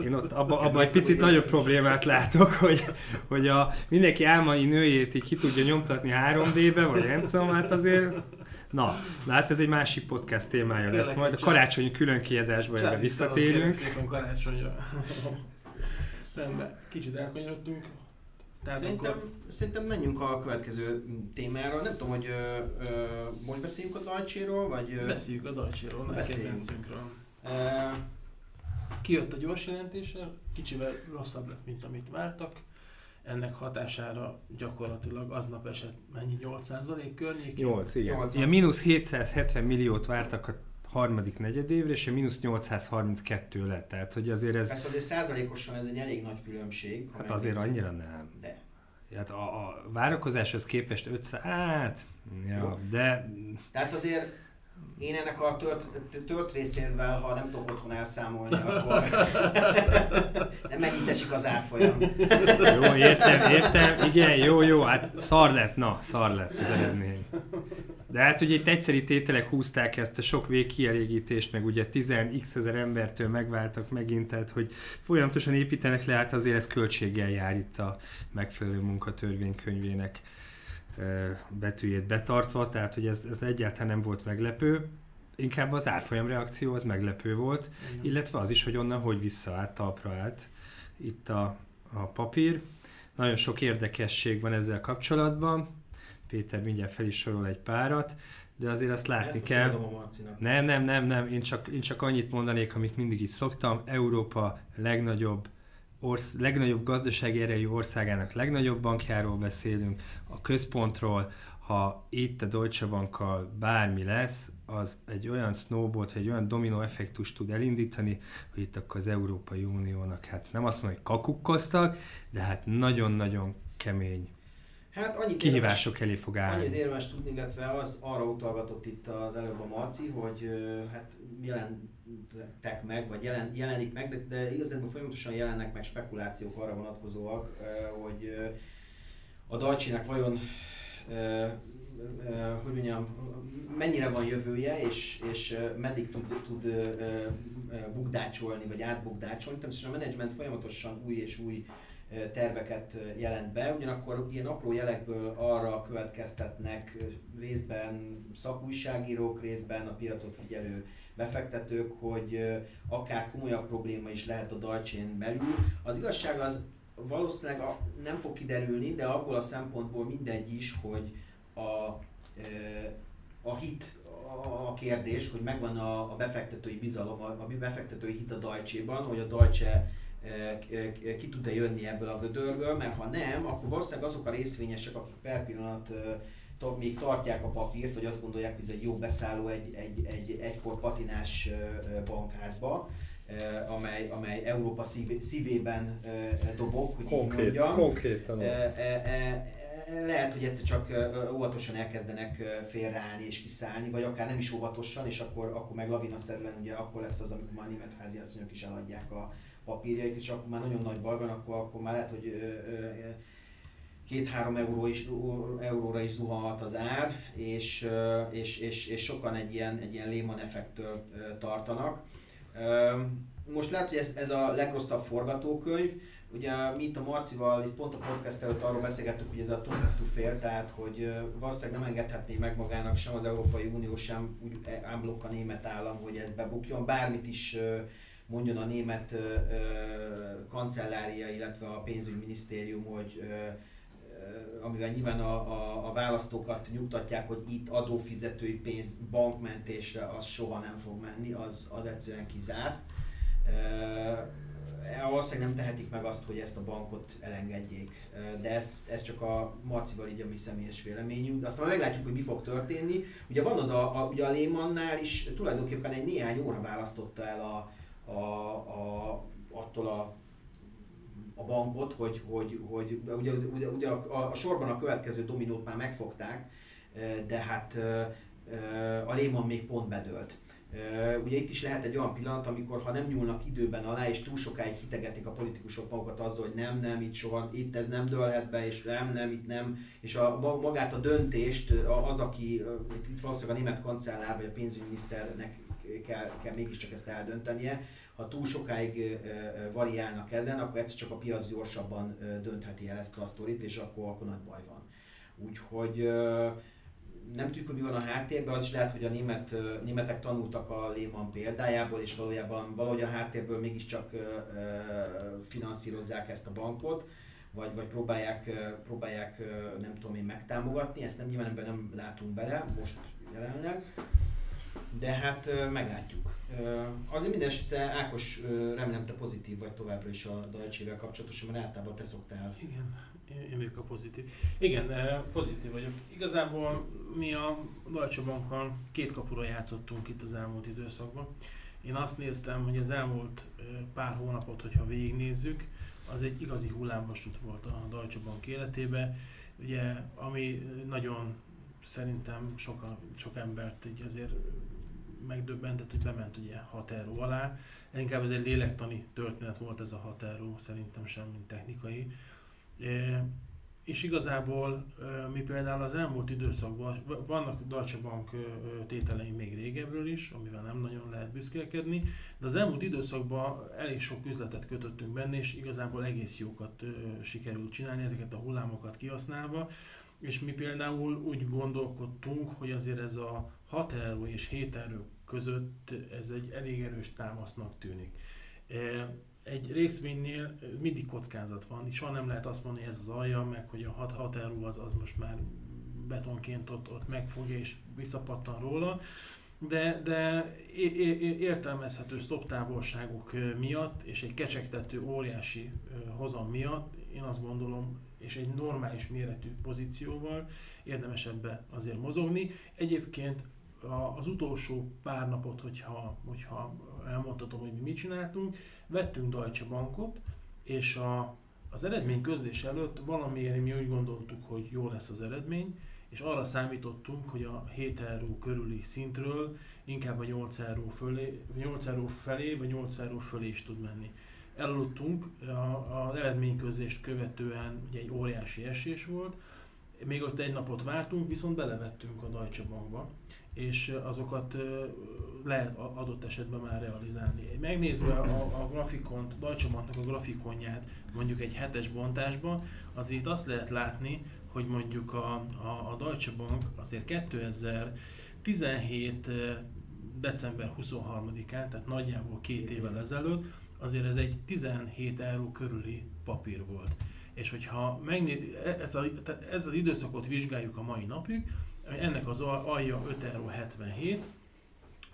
én ott abban abba egy picit nagyobb problémát látok, hogy, hogy a mindenki álmai nőjét így ki tudja nyomtatni 3D-be, vagy nem tudom, hát azért Na, hát ez egy másik podcast témája lesz majd. A karácsonyi külön kiadásban erre visszatérünk. Szépen karácsonyra. Rendben, kicsit elkanyarodtunk. Tehát szerintem, akkor... szerintem menjünk a következő témára. Nem tudom, hogy ö, ö, most beszéljünk a Dajcséról, vagy... Ö... Beszéljük a Dajcséról, a kedvencünkről. E... Kijött a gyors jelentése, kicsivel rosszabb lett, mint amit vártak. Ennek hatására gyakorlatilag aznap esett mennyi 8% környékén? 8, igen. 8, Ilyen mínusz 770 milliót vártak a harmadik negyedévre, és a mínusz 832 lett. Tehát, hogy azért ez... Persze azért százalékosan ez egy elég nagy különbség. Hát azért annyira nem. De. Hát a, a várakozáshoz képest 500, hát, ja, de... Tehát azért én ennek a tört, tört részével, ha nem tudok otthon elszámolni, akkor nem mennyit esik az árfolyam. Jó, értem, értem, igen, jó, jó, hát szar lett, na, szar lett az eredmény. De hát ugye itt egyszeri tételek húzták ezt a sok végkielégítést, meg ugye 10x ezer embertől megváltak megint, tehát hogy folyamatosan építenek le, hát azért ez költséggel jár itt a megfelelő munkatörvénykönyvének betűjét betartva, tehát hogy ez, ez egyáltalán nem volt meglepő, inkább az árfolyam reakció az meglepő volt, Igen. illetve az is, hogy onnan hogy visszaállt, talpra állt itt a, a papír. Nagyon sok érdekesség van ezzel kapcsolatban, Péter mindjárt fel is sorol egy párat, de azért azt látni Ezt kell. Nem, nem, nem, nem, én csak, én csak annyit mondanék, amit mindig is szoktam. Európa legnagyobb orsz, legnagyobb gazdasági erejű országának legnagyobb bankjáról beszélünk, a központról, ha itt a Deutsche Bankkal bármi lesz, az egy olyan snowball, vagy egy olyan dominó effektus tud elindítani, hogy itt akkor az Európai Uniónak, hát nem azt mondom, hogy kakukkoztak, de hát nagyon-nagyon kemény Hát annyit kihívások érdemes, elé fog állni. Annyit érdemes tudni, illetve az arra utalgatott itt az előbb a Marci, hogy hát jelentek meg, vagy jelen, jelenik meg, de, de igazából folyamatosan jelennek meg spekulációk arra vonatkozóak, hogy a Dalcsinek vajon hogy mondjam, mennyire van jövője, és, és meddig tud, tud bukdácsolni, vagy átbukdácsolni. Természetesen a menedzsment folyamatosan új és új terveket jelent be, ugyanakkor ilyen apró jelekből arra következtetnek részben szakújságírók, részben a piacot figyelő befektetők, hogy akár komolyabb probléma is lehet a Deutsche belül. Az igazság az valószínűleg nem fog kiderülni, de abból a szempontból mindegy is, hogy a, a hit a kérdés, hogy megvan a, a befektetői bizalom, a, a befektetői hit a Deutsche-ban, hogy a Deutsche ki tud-e jönni ebből a gödörből, mert ha nem, akkor valószínűleg azok a részvényesek, akik per pillanat még tartják a papírt, vagy azt gondolják, hogy ez egy jó beszálló egy, egy, egy egykor patinás bankházba, amely, amely Európa szív, szívében dobok, hogy Konkrét, így mondjam. Konkrétan. Lehet, hogy egyszer csak óvatosan elkezdenek félreállni és kiszállni, vagy akár nem is óvatosan, és akkor, akkor meg lavinaszerűen ugye akkor lesz az, amikor már a német háziasszonyok is eladják a, papírjaik, és akkor már nagyon nagy baj van, akkor, akkor már lehet, hogy két-három euró is, euróra is zuhanhat az ár, és, és, és, és sokan egy ilyen, egy ilyen Lehman effektől tartanak. Most lehet, hogy ez, ez a legrosszabb forgatókönyv, Ugye mi itt a Marcival, itt pont a podcast előtt arról beszélgettük, hogy ez a too to fail, tehát hogy valószínűleg nem engedhetné meg magának sem az Európai Unió, sem úgy ámblokk a német állam, hogy ez bebukjon. Bármit is mondjon a német ö, kancellária, illetve a pénzügyminisztérium, hogy amivel nyilván a, a, a választókat nyugtatják, hogy itt adófizetői pénz bankmentésre az soha nem fog menni, az, az egyszerűen kizárt. E, valószínűleg nem tehetik meg azt, hogy ezt a bankot elengedjék, de ez, ez csak a Marcival így a mi személyes véleményünk. De aztán meglátjuk, hogy mi fog történni. Ugye van az a, a, ugye a Lehmannál is tulajdonképpen egy néhány óra választotta el a, a, a, attól a, a bankot, hogy, hogy, hogy ugye, ugye, ugye a, a, sorban a következő dominót már megfogták, de hát a Lehman még pont bedőlt. Ugye itt is lehet egy olyan pillanat, amikor ha nem nyúlnak időben alá, és túl sokáig hitegetik a politikusok magukat azzal, hogy nem, nem, itt soha, itt ez nem dőlhet be, és nem, nem, itt nem, és a, magát a döntést az, aki, itt valószínűleg a német kancellár vagy a pénzügyminiszternek kell, kell mégiscsak ezt eldöntenie. Ha túl sokáig variálnak ezen, akkor egyszer csak a piac gyorsabban döntheti el ezt a sztorit, és akkor, akkor nagy baj van. Úgyhogy nem tudjuk, hogy mi van a háttérben, az is lehet, hogy a német, németek tanultak a Lehman példájából, és valójában valahogy a háttérből mégiscsak finanszírozzák ezt a bankot, vagy, vagy próbálják, próbálják nem tudom én megtámogatni, ezt nem nyilván ebben nem látunk bele most jelenleg, de hát meglátjuk. Azért minden esetre Ákos, remélem te pozitív vagy továbbra is a Dajcsével kapcsolatosan, mert általában te szoktál. Igen, én vagyok a pozitív. Igen, pozitív vagyok. Igazából mi a Deutsche Bankkal két kapura játszottunk itt az elmúlt időszakban. Én azt néztem, hogy az elmúlt pár hónapot, hogyha végignézzük, az egy igazi hullámvasút volt a Deutsche Bank életébe. Ugye, ami nagyon szerintem sok, sok embert így azért megdöbbentett, hogy bement ugye 6 euró alá. Inkább ez egy lélektani történet volt ez a 6 euró, szerintem sem, mint technikai. E, és igazából mi például az elmúlt időszakban, vannak Deutsche Bank tételei még régebről is, amivel nem nagyon lehet büszkélkedni, de az elmúlt időszakban elég sok üzletet kötöttünk benne, és igazából egész jókat sikerült csinálni, ezeket a hullámokat kihasználva. És mi például úgy gondolkodtunk, hogy azért ez a 6 euró és 7 euró között ez egy elég erős támasznak tűnik. E, egy részvénynél mindig kockázat van, soha nem lehet azt mondani, hogy ez az alja, meg hogy a 6, 6 euró az, az most már betonként ott, ott megfogja és visszapattan róla, de, de értelmezhető stop távolságok miatt és egy kecsegtető óriási hozam miatt én azt gondolom, és egy normális méretű pozícióval érdemes ebbe azért mozogni. Egyébként az utolsó pár napot, hogyha, hogyha elmondhatom, hogy mi mit csináltunk, vettünk Deutsche Bankot, és a, az eredmény közlés előtt valamiért mi úgy gondoltuk, hogy jó lesz az eredmény, és arra számítottunk, hogy a 7 euró körüli szintről inkább a 8 euró, fölé, 8 euró felé, vagy 8 euró fölé is tud menni. Elaludtunk, az eredményközlést követően ugye egy óriási esés volt, még ott egy napot vártunk, viszont belevettünk a Deutsche Bankba, és azokat lehet adott esetben már realizálni. Megnézve a, a grafikont, Deutsche Banknak a grafikonját mondjuk egy hetes bontásban, azért azt lehet látni, hogy mondjuk a, a, a Deutsche Bank azért 2017 december 23-án, tehát nagyjából két évvel ezelőtt, azért ez egy 17 euró körüli papír volt. És hogyha megné- e, ez, a, ez az időszakot vizsgáljuk a mai napig, ennek az alja 5,77 euró.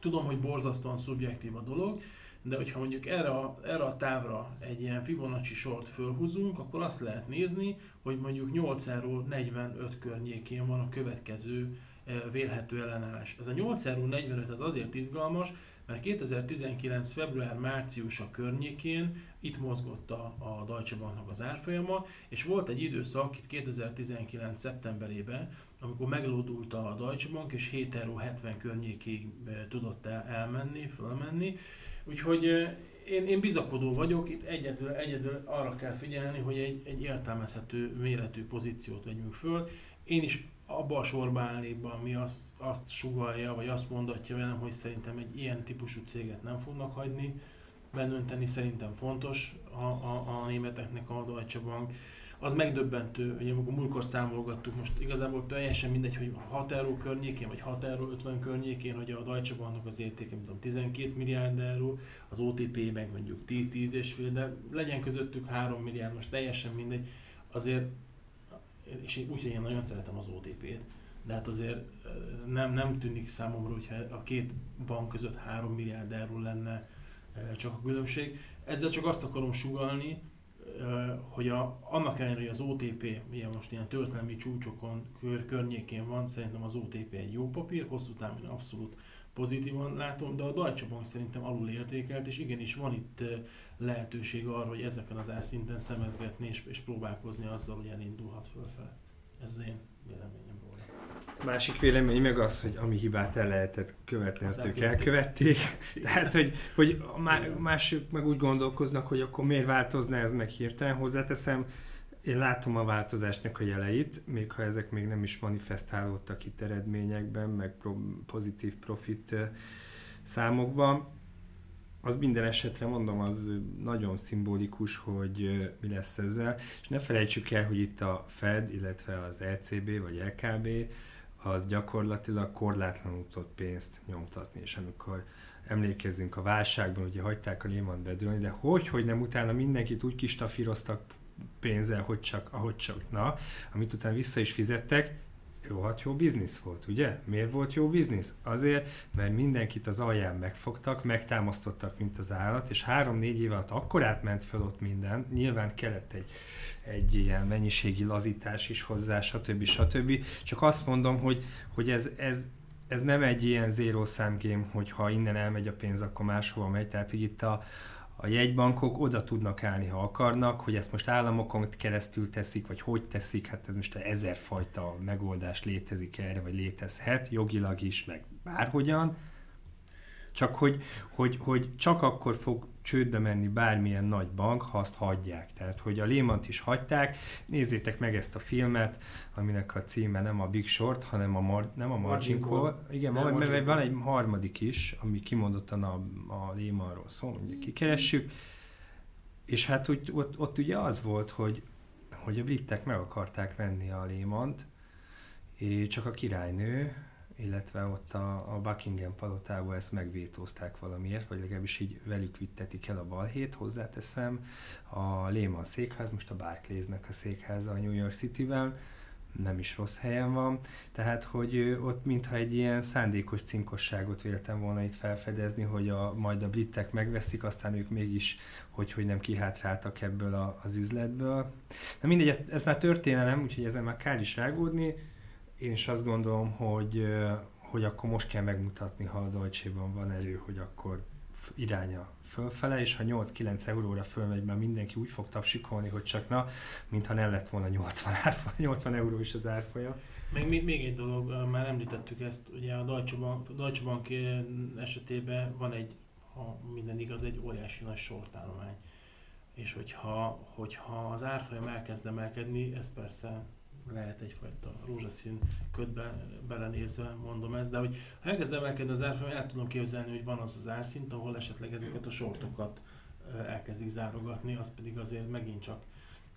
Tudom, hogy borzasztóan szubjektív a dolog, de hogyha mondjuk erre a, erre a távra egy ilyen Fibonacci sort fölhúzunk, akkor azt lehet nézni, hogy mondjuk 8 euró 45 környékén van a következő eh, vélhető ellenállás. Ez a 8 euró 45 az azért izgalmas, mert 2019. február-március a környékén itt mozgott a, a Deutsche Banknak az árfolyama, és volt egy időszak itt 2019. szeptemberében, amikor meglódult a Deutsche Bank, és 7,70 euró környékig tudott el, elmenni, fölmenni. Úgyhogy én, én bizakodó vagyok, itt egyedül, egyedül arra kell figyelni, hogy egy, egy értelmezhető méretű pozíciót vegyünk föl. Én is abba a sorba állnék be, ami azt, azt sugalja, vagy azt mondatja velem, hogy szerintem egy ilyen típusú céget nem fognak hagyni benönteni, szerintem fontos a, a, a németeknek a Deutsche Bank. Az megdöbbentő, hogy amikor múlkor számolgattuk, most igazából teljesen mindegy, hogy 6 euró környékén, vagy 6 euró 50 környékén, hogy a Deutsche Banknak az értéke, mint tudom, 12 milliárd euró, az OTP meg mondjuk 10-10 és fél, de legyen közöttük 3 milliárd, most teljesen mindegy. Azért és én úgy, én nagyon szeretem az OTP-t, de hát azért nem, nem tűnik számomra, hogyha a két bank között 3 milliárd euró lenne csak a különbség. Ezzel csak azt akarom sugalni, hogy a, annak ellenére, hogy az OTP ugye most ilyen történelmi csúcsokon, kör, környékén van, szerintem az OTP egy jó papír, hosszú távon abszolút pozitívan látom, de a Deutsche Bank szerintem alul értékelt, és igenis van itt lehetőség arra, hogy ezeken az árszinten szemezgetni és, és próbálkozni azzal, hogy elindulhat fölfele. Ez az én véleményem róla. A másik vélemény meg az, hogy ami hibát el lehetett követni, azt ők elkövették. Tehát, hogy, hogy mások meg úgy gondolkoznak, hogy akkor miért változna ez meg hirtelen. Hozzáteszem, én látom a változásnak a jeleit, még ha ezek még nem is manifestálódtak itt eredményekben, meg pro- pozitív profit számokban. Az minden esetre mondom, az nagyon szimbolikus, hogy mi lesz ezzel. És ne felejtsük el, hogy itt a Fed, illetve az ECB vagy LKB, az gyakorlatilag korlátlanul tud pénzt nyomtatni, és amikor emlékezzünk a válságban, ugye hagyták a Lehman bedőlni, de hogy, hogy nem utána mindenkit úgy kistafíroztak pénzzel, hogy csak, ahogy csak, na, amit utána vissza is fizettek, rohadt jó biznisz volt, ugye? Miért volt jó biznisz? Azért, mert mindenkit az alján megfogtak, megtámasztottak, mint az állat, és három-négy év alatt akkor átment föl ott minden, nyilván kellett egy, egy ilyen mennyiségi lazítás is hozzá, stb. stb. Csak azt mondom, hogy, hogy ez, ez, ez nem egy ilyen zéró számgém, hogy ha innen elmegy a pénz, akkor máshova megy. Tehát hogy itt a, a jegybankok oda tudnak állni, ha akarnak, hogy ezt most államokon keresztül teszik, vagy hogy teszik, hát ez most ezerfajta megoldás létezik erre, vagy létezhet, jogilag is, meg bárhogyan. Csak hogy, hogy, hogy csak akkor fog csődbe menni bármilyen nagy bank, ha azt hagyják. Tehát, hogy a lehman is hagyták. Nézzétek meg ezt a filmet, aminek a címe nem a Big Short, hanem a, Mar- nem a Margin, Call. Igen, nem, Margin van egy harmadik is, ami kimondottan a, a Lehmanról szól, mondjuk kikeressük. És hát úgy, ott, ott ugye az volt, hogy, hogy a britek meg akarták venni a Lehman-t, és csak a királynő, illetve ott a, a Buckingham palotában ezt megvétózták valamiért, vagy legalábbis így velük vittetik el a balhét, hozzáteszem. A Lehman székház, most a Barclaysnek a székháza a New York City-ben, nem is rossz helyen van, tehát hogy ott mintha egy ilyen szándékos cinkosságot véltem volna itt felfedezni, hogy a, majd a britek megveszik, aztán ők mégis, hogy, hogy nem kihátráltak ebből a, az üzletből. Na mindegy, ez már történelem, úgyhogy ezen már kár is rágódni, én is azt gondolom, hogy, hogy akkor most kell megmutatni, ha az ajtséban van erő, hogy akkor iránya fölfele, és ha 8-9 euróra fölmegy, mert mindenki úgy fog tapsikolni, hogy csak na, mintha nem lett volna 80, árfa, 80 euró is az árfolyam. Még, még, még egy dolog, már említettük ezt, ugye a Deutsche Bank, Deutsche Bank esetében van egy, ha minden igaz, egy óriási nagy sortállomány. És hogyha, hogyha az árfolyam elkezd emelkedni, ez persze lehet egyfajta rózsaszín ködbe belenézve mondom ezt, de hogy ha elkezd emelkedni az árfolyam, el tudom képzelni, hogy van az az árszint, ahol esetleg ezeket a sortokat elkezdik zárogatni, az pedig azért megint csak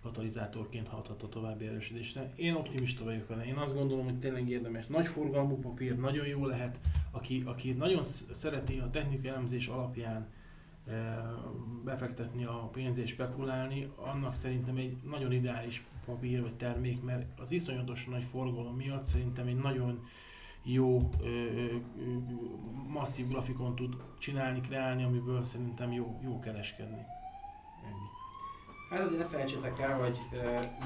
katalizátorként hathat a további erősödésre. Én optimista vagyok vele. Én azt gondolom, hogy tényleg érdemes. Nagy forgalmú papír, nagyon jó lehet. Aki, aki nagyon szereti a technikai elemzés alapján befektetni a pénzt és spekulálni, annak szerintem egy nagyon ideális papír vagy termék, mert az iszonyatosan nagy forgalom miatt szerintem egy nagyon jó, ö, ö, masszív grafikon tud csinálni, kreálni, amiből szerintem jó, jó kereskedni. Ennyi. Hát azért ne felejtsétek el, hogy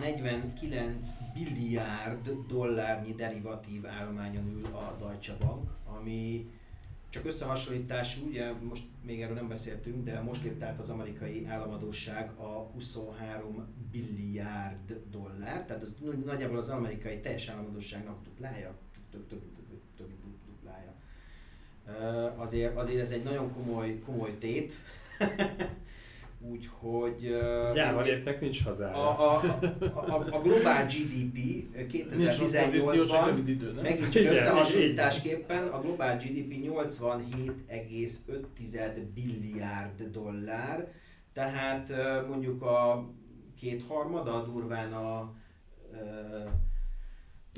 49 billiárd dollárnyi derivatív állományon ül a Deutsche Bank, ami csak összehasonlítású, ugye most még erről nem beszéltünk, de most lépte át az amerikai államadóság a 23 billiárd dollár, tehát az nagyjából az amerikai teljes államadóságnak duplája, több, több, több, több duplája. Azért, azért ez egy nagyon komoly, komoly tét. Úgyhogy... Gyáva léptek, nincs hazája. A, a, a, a globál GDP 2018-ban, megint csak összehasonlításképpen, a globál GDP 87,5 billiárd dollár, tehát mondjuk a kétharmada durván a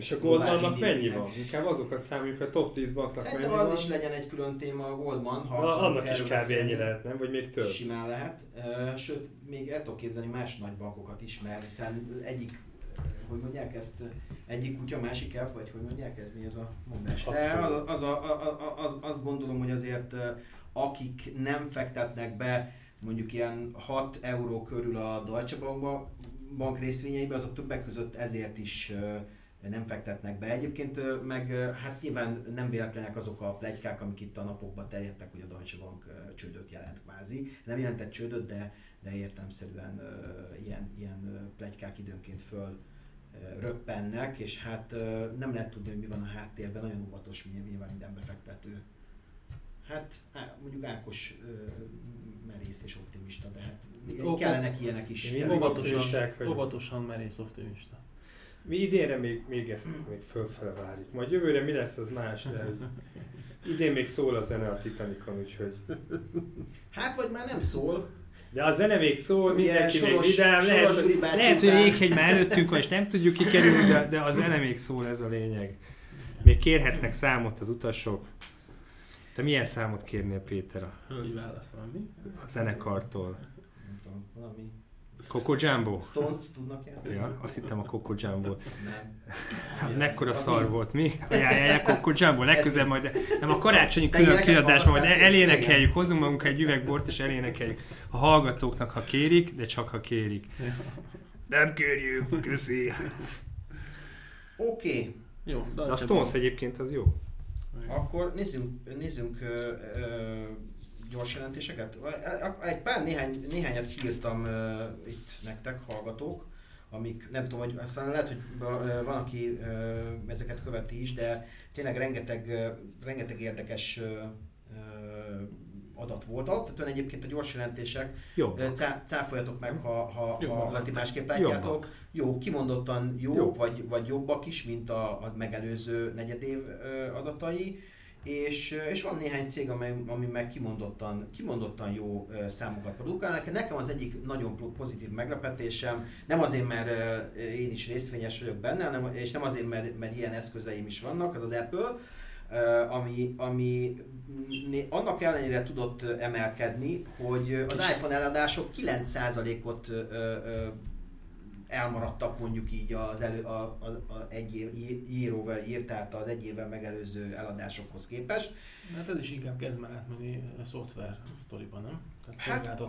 és a Goldmannak mennyi van? Inkább azokat számoljuk a top 10 banknak Szerintem az van. is legyen egy külön téma a Goldman. Ha Na, annak is kb. ennyi lehet, nem? Vagy még több? Simán lehet. Sőt, még el tudok képzelni más nagy bankokat is, mert hiszen egyik hogy mondják ezt, egyik kutya, másik elf, vagy hogy mondják ez, mi ez a mondás? De az, az, az, az, azt gondolom, hogy azért akik nem fektetnek be mondjuk ilyen 6 euró körül a Deutsche Bankba, bank részvényeibe, azok többek között ezért is nem fektetnek be. Egyébként meg hát nyilván nem véletlenek azok a plegykák, amik itt a napokban terjedtek, hogy a Deutsche Bank csődöt jelent kvázi. Nem jelentett csődöt, de, de értelmszerűen ilyen, ilyen plegykák időnként föl röppennek, és hát nem lehet tudni, hogy mi van a háttérben, nagyon óvatos nyilván minden befektető. Hát mondjuk Ákos merész és optimista, de hát kellenek ilyenek is. Óvatosan, óvatosan merész optimista. Mi idénre még, még ezt még fölfele várjuk. Majd jövőre mi lesz, az más, de idén még szól a zene a Titanicon, úgyhogy... Hát vagy már nem szól. De a zene még szól, Ugye, mindenki soros, még vidám, lehet, lehet, hogy jéghegy már előttünk van, és nem tudjuk kikerülni, de, de a zene még szól, ez a lényeg. Még kérhetnek számot az utasok. Te milyen számot kérnél, Péter? A, Hölgy válaszol, mi? A zenekartól. Nem tudom, valami Coco Jumbo? Stones tudnak játszani? Ja, azt hittem a Coco Jumbo. Nem. Az mekkora szar mi? volt, mi? Ja, ja, ja, Coco Jumbo, legközelebb majd, nem a karácsonyi külön kiadásban majd elénekeljük, hozunk magunk egy üveg bort és elénekeljük a hallgatóknak, ha kérik, de csak ha kérik. Nem kérjük, köszi. Oké, okay. Jó, De a Deutsche Stones egyébként az jó. akkor nézzünk, nézzünk ö, ö, gyors jelentéseket. Egy pár néhány, néhányat kiírtam ö, itt nektek, hallgatók, amik nem tudom, hogy aztán lehet, hogy van, aki ezeket követi is, de tényleg rengeteg, rengeteg érdekes adat volt. Alapvetően egyébként a gyors jelentések Cá, cáfoljatok meg, ha, ha, Jobbak. ha Lati másképp látjátok. Jobbak. Jó, kimondottan jók, Jobb. vagy, vagy jobbak is, mint a, a megelőző negyedév adatai. És, és van néhány cég, amely, ami meg kimondottan, kimondottan jó számokat produkál. Nekem- az egyik nagyon po- pozitív meglepetésem, nem azért, mert én is részvényes vagyok benne, hanem, és nem azért, mert, mert ilyen eszközeim is vannak, az az Apple, ami, ami annak ellenére tudott emelkedni, hogy az iPhone eladások 9%-ot ö, ö, ö, elmaradtak mondjuk így az elő, a, a, a egy év, year over year, tehát az egy évvel megelőző eladásokhoz képest. Hát ez is inkább kezd már átmenni a szoftver sztoriban, nem? Tehát Hát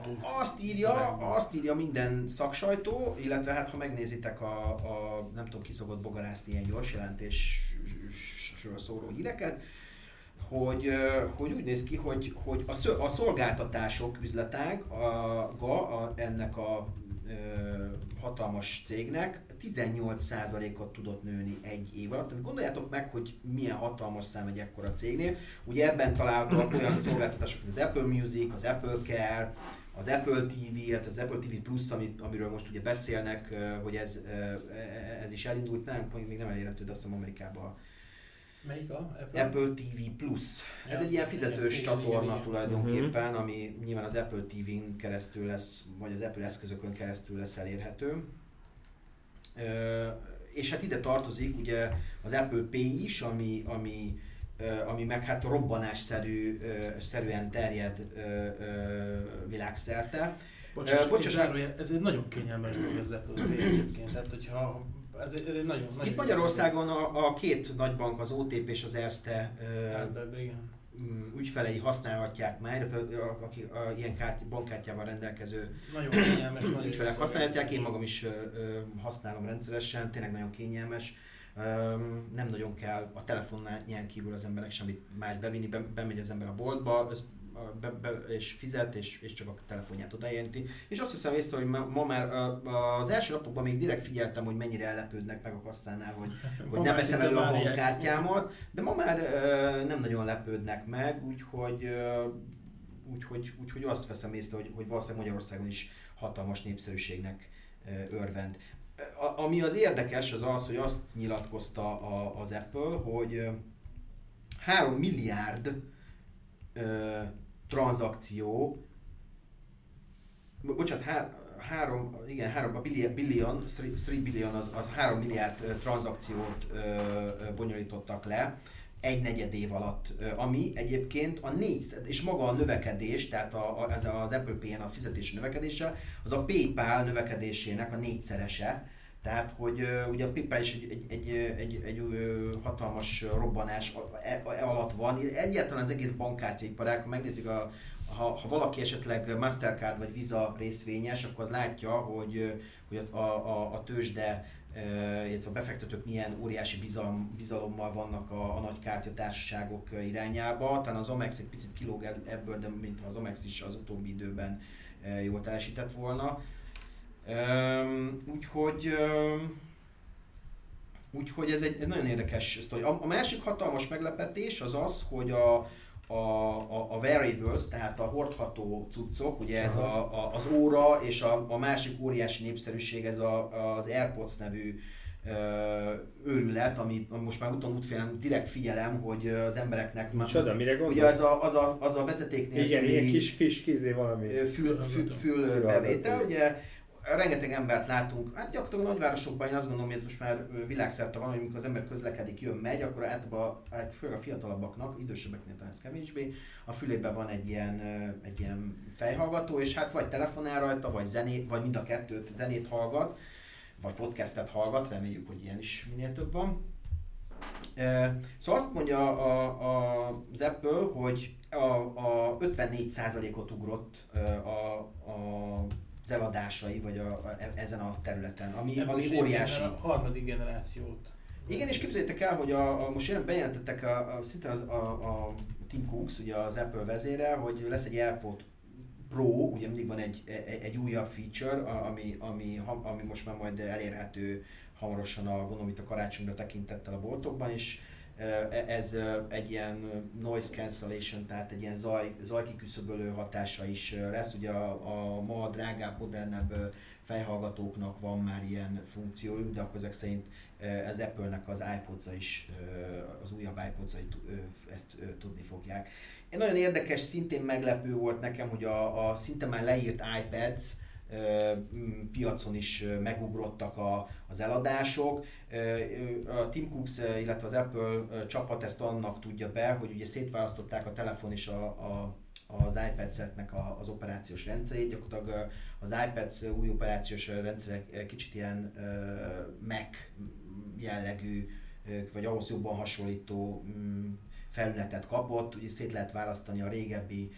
azt írja, azt írja minden szaksajtó, illetve hát ha megnézitek a, a nem tudom ki szokott bogarászni ilyen gyors jelentésről szóló híreket, hogy, ö, hogy úgy néz ki, hogy, hogy a, szö- a szolgáltatások üzletág a, a, a, ennek a hatalmas cégnek 18%-ot tudott nőni egy év alatt. Tehát gondoljátok meg, hogy milyen hatalmas szám egy ekkora cégnél. Ugye ebben találhatóak olyan szolgáltatások, mint az Apple Music, az Apple Care, az Apple TV, illetve az Apple TV Plus, amit, amiről most ugye beszélnek, hogy ez, ö, ez is elindult, nem, még nem elérhető, de azt hiszem Amerikában Melyik a? Apple? Apple TV Plus. Ez Ja, egy ilyen fizetős igen, csatorna igen, igen. tulajdonképpen, ami nyilván az Apple TV-n keresztül lesz, vagy az Apple eszközökön keresztül lesz elérhető. Ö, és hát ide tartozik ugye az Apple Pay is, ami, ami, ö, ami meg hát robbanásszerű, ö, szerűen terjed ö, ö, világszerte. Uh, bocsáss bocsáss, ez egy nagyon kényelmes dolog az Apple Pay egyébként. Tehát, hogyha ez egy, ez egy nagyon, nagyon Itt Magyarországon a, a két nagybank, az OTP és az Erste ö, Hát, igen. mm, ügyfelei használhatják már, illetve a- akik a, ilyen kárt, bankkártyával rendelkező Nagyon kényelmes. ügyfelek használhatják, én magam is ö, ö, használom rendszeresen, tényleg nagyon kényelmes. Öm, nem nagyon kell a telefonnál kívül az emberek semmit más bevinni, be, bemegy az ember a boltba, be, be, és fizet, és, és csak a telefonját odajelenti. És azt hiszem észre, hogy ma, ma már az első napokban még direkt figyeltem, hogy mennyire ellepődnek meg a kasszánál, hogy hogy Ma nem veszem elő a bankkártyámat, de ma már nem nagyon lepődnek meg, úgyhogy, úgyhogy, úgyhogy azt veszem észre, hogy, hogy valószínűleg Magyarországon is hatalmas népszerűségnek örvend. A, ami az érdekes, az az, hogy azt nyilatkozta a, az Apple, hogy ö, 3 milliárd ö, tranzakció, bo- bocsánat, há, három, igen, három, a billion, billion 3 billion az, az 3 milliárd tranzakciót ö, bonyolítottak le egy negyed év alatt, ami egyébként a négy, és maga a növekedés, tehát a, a, ez az Apple Pay-en a fizetési növekedése, az a PayPal növekedésének a négyszerese, tehát, hogy ugye a PayPal is egy, egy, egy, egy, egy, hatalmas robbanás e- e- alatt van. Egyáltalán az egész bankkártyaiparág, ha megnézik a, ha, ha valaki esetleg Mastercard vagy Visa részvényes, akkor az látja, hogy, hogy a, a, a tőzsde, illetve a befektetők milyen óriási bizalom, bizalommal vannak a, a nagy kártyatársaságok irányába. Talán az Amex egy picit kilóg ebből, de mint az Amex is az utóbbi időben jól teljesített volna. Úgyhogy úgyhogy ez egy, egy nagyon érdekes sztori. A, a másik hatalmas meglepetés az az, hogy a, a, a, a variables, tehát a hordható cuccok, ugye ez a, a, az óra, és a, a másik óriási népszerűség, ez a, az AirPods nevű ö, őrület, amit most már úton útfélen direkt figyelem, hogy az embereknek már- Csoda, mire gondolsz? Ugye az a, az a, az a vezeték Igen, nélküli- ilyen kis fisk, izé valami. fül, fül, fül bevétel, ugye rengeteg embert látunk, hát gyakorlatilag nagyvárosokban én azt gondolom, hogy ez most már világszerte van, hogy amikor az ember közlekedik, jön, megy, akkor általában, hát főleg a fiatalabbaknak, idősebbeknél talán ez kevésbé, a fülében van egy ilyen, egy ilyen fejhallgató, és hát vagy telefonál rajta, vagy zenét, vagy mind a kettőt zenét hallgat, vagy podcastet hallgat, reméljük, hogy ilyen is minél több van. Szóval azt mondja a, a, az Apple, hogy a, a 54%-ot ugrott a, a az eladásai, vagy a, a, ezen a területen, ami, Ebből ami óriási. A harmadik generációt. Igen, és képzeljétek el, hogy a, a most jelen bejelentettek a, a, szinte az, a, a Tim Cooks, ugye az Apple vezére, hogy lesz egy AirPod Pro, ugye mindig van egy, egy, egy újabb feature, ami, ami, ami most már majd elérhető hamarosan a gondolom itt a karácsonyra tekintettel a boltokban, és E, ez egy ilyen noise cancellation, tehát egy ilyen zaj, zajkiküszöbölő hatása is lesz. Ugye a, a ma drágább, modernebb fejhallgatóknak van már ilyen funkciójuk, de akkor ezek szerint az Apple-nek az ipods is, az újabb ipods ezt tudni fogják. Egy nagyon érdekes, szintén meglepő volt nekem, hogy a, a szinte már leírt iPads, piacon is megugrottak a, az eladások. A Tim Cooks, illetve az Apple csapat ezt annak tudja be, hogy ugye szétválasztották a telefon és a, a az iPad-nek az operációs rendszerét, gyakorlatilag az iPad új operációs rendszerek kicsit ilyen Mac jellegű, vagy ahhoz jobban hasonlító mm, felületet kapott, ugye szét lehet választani a régebbi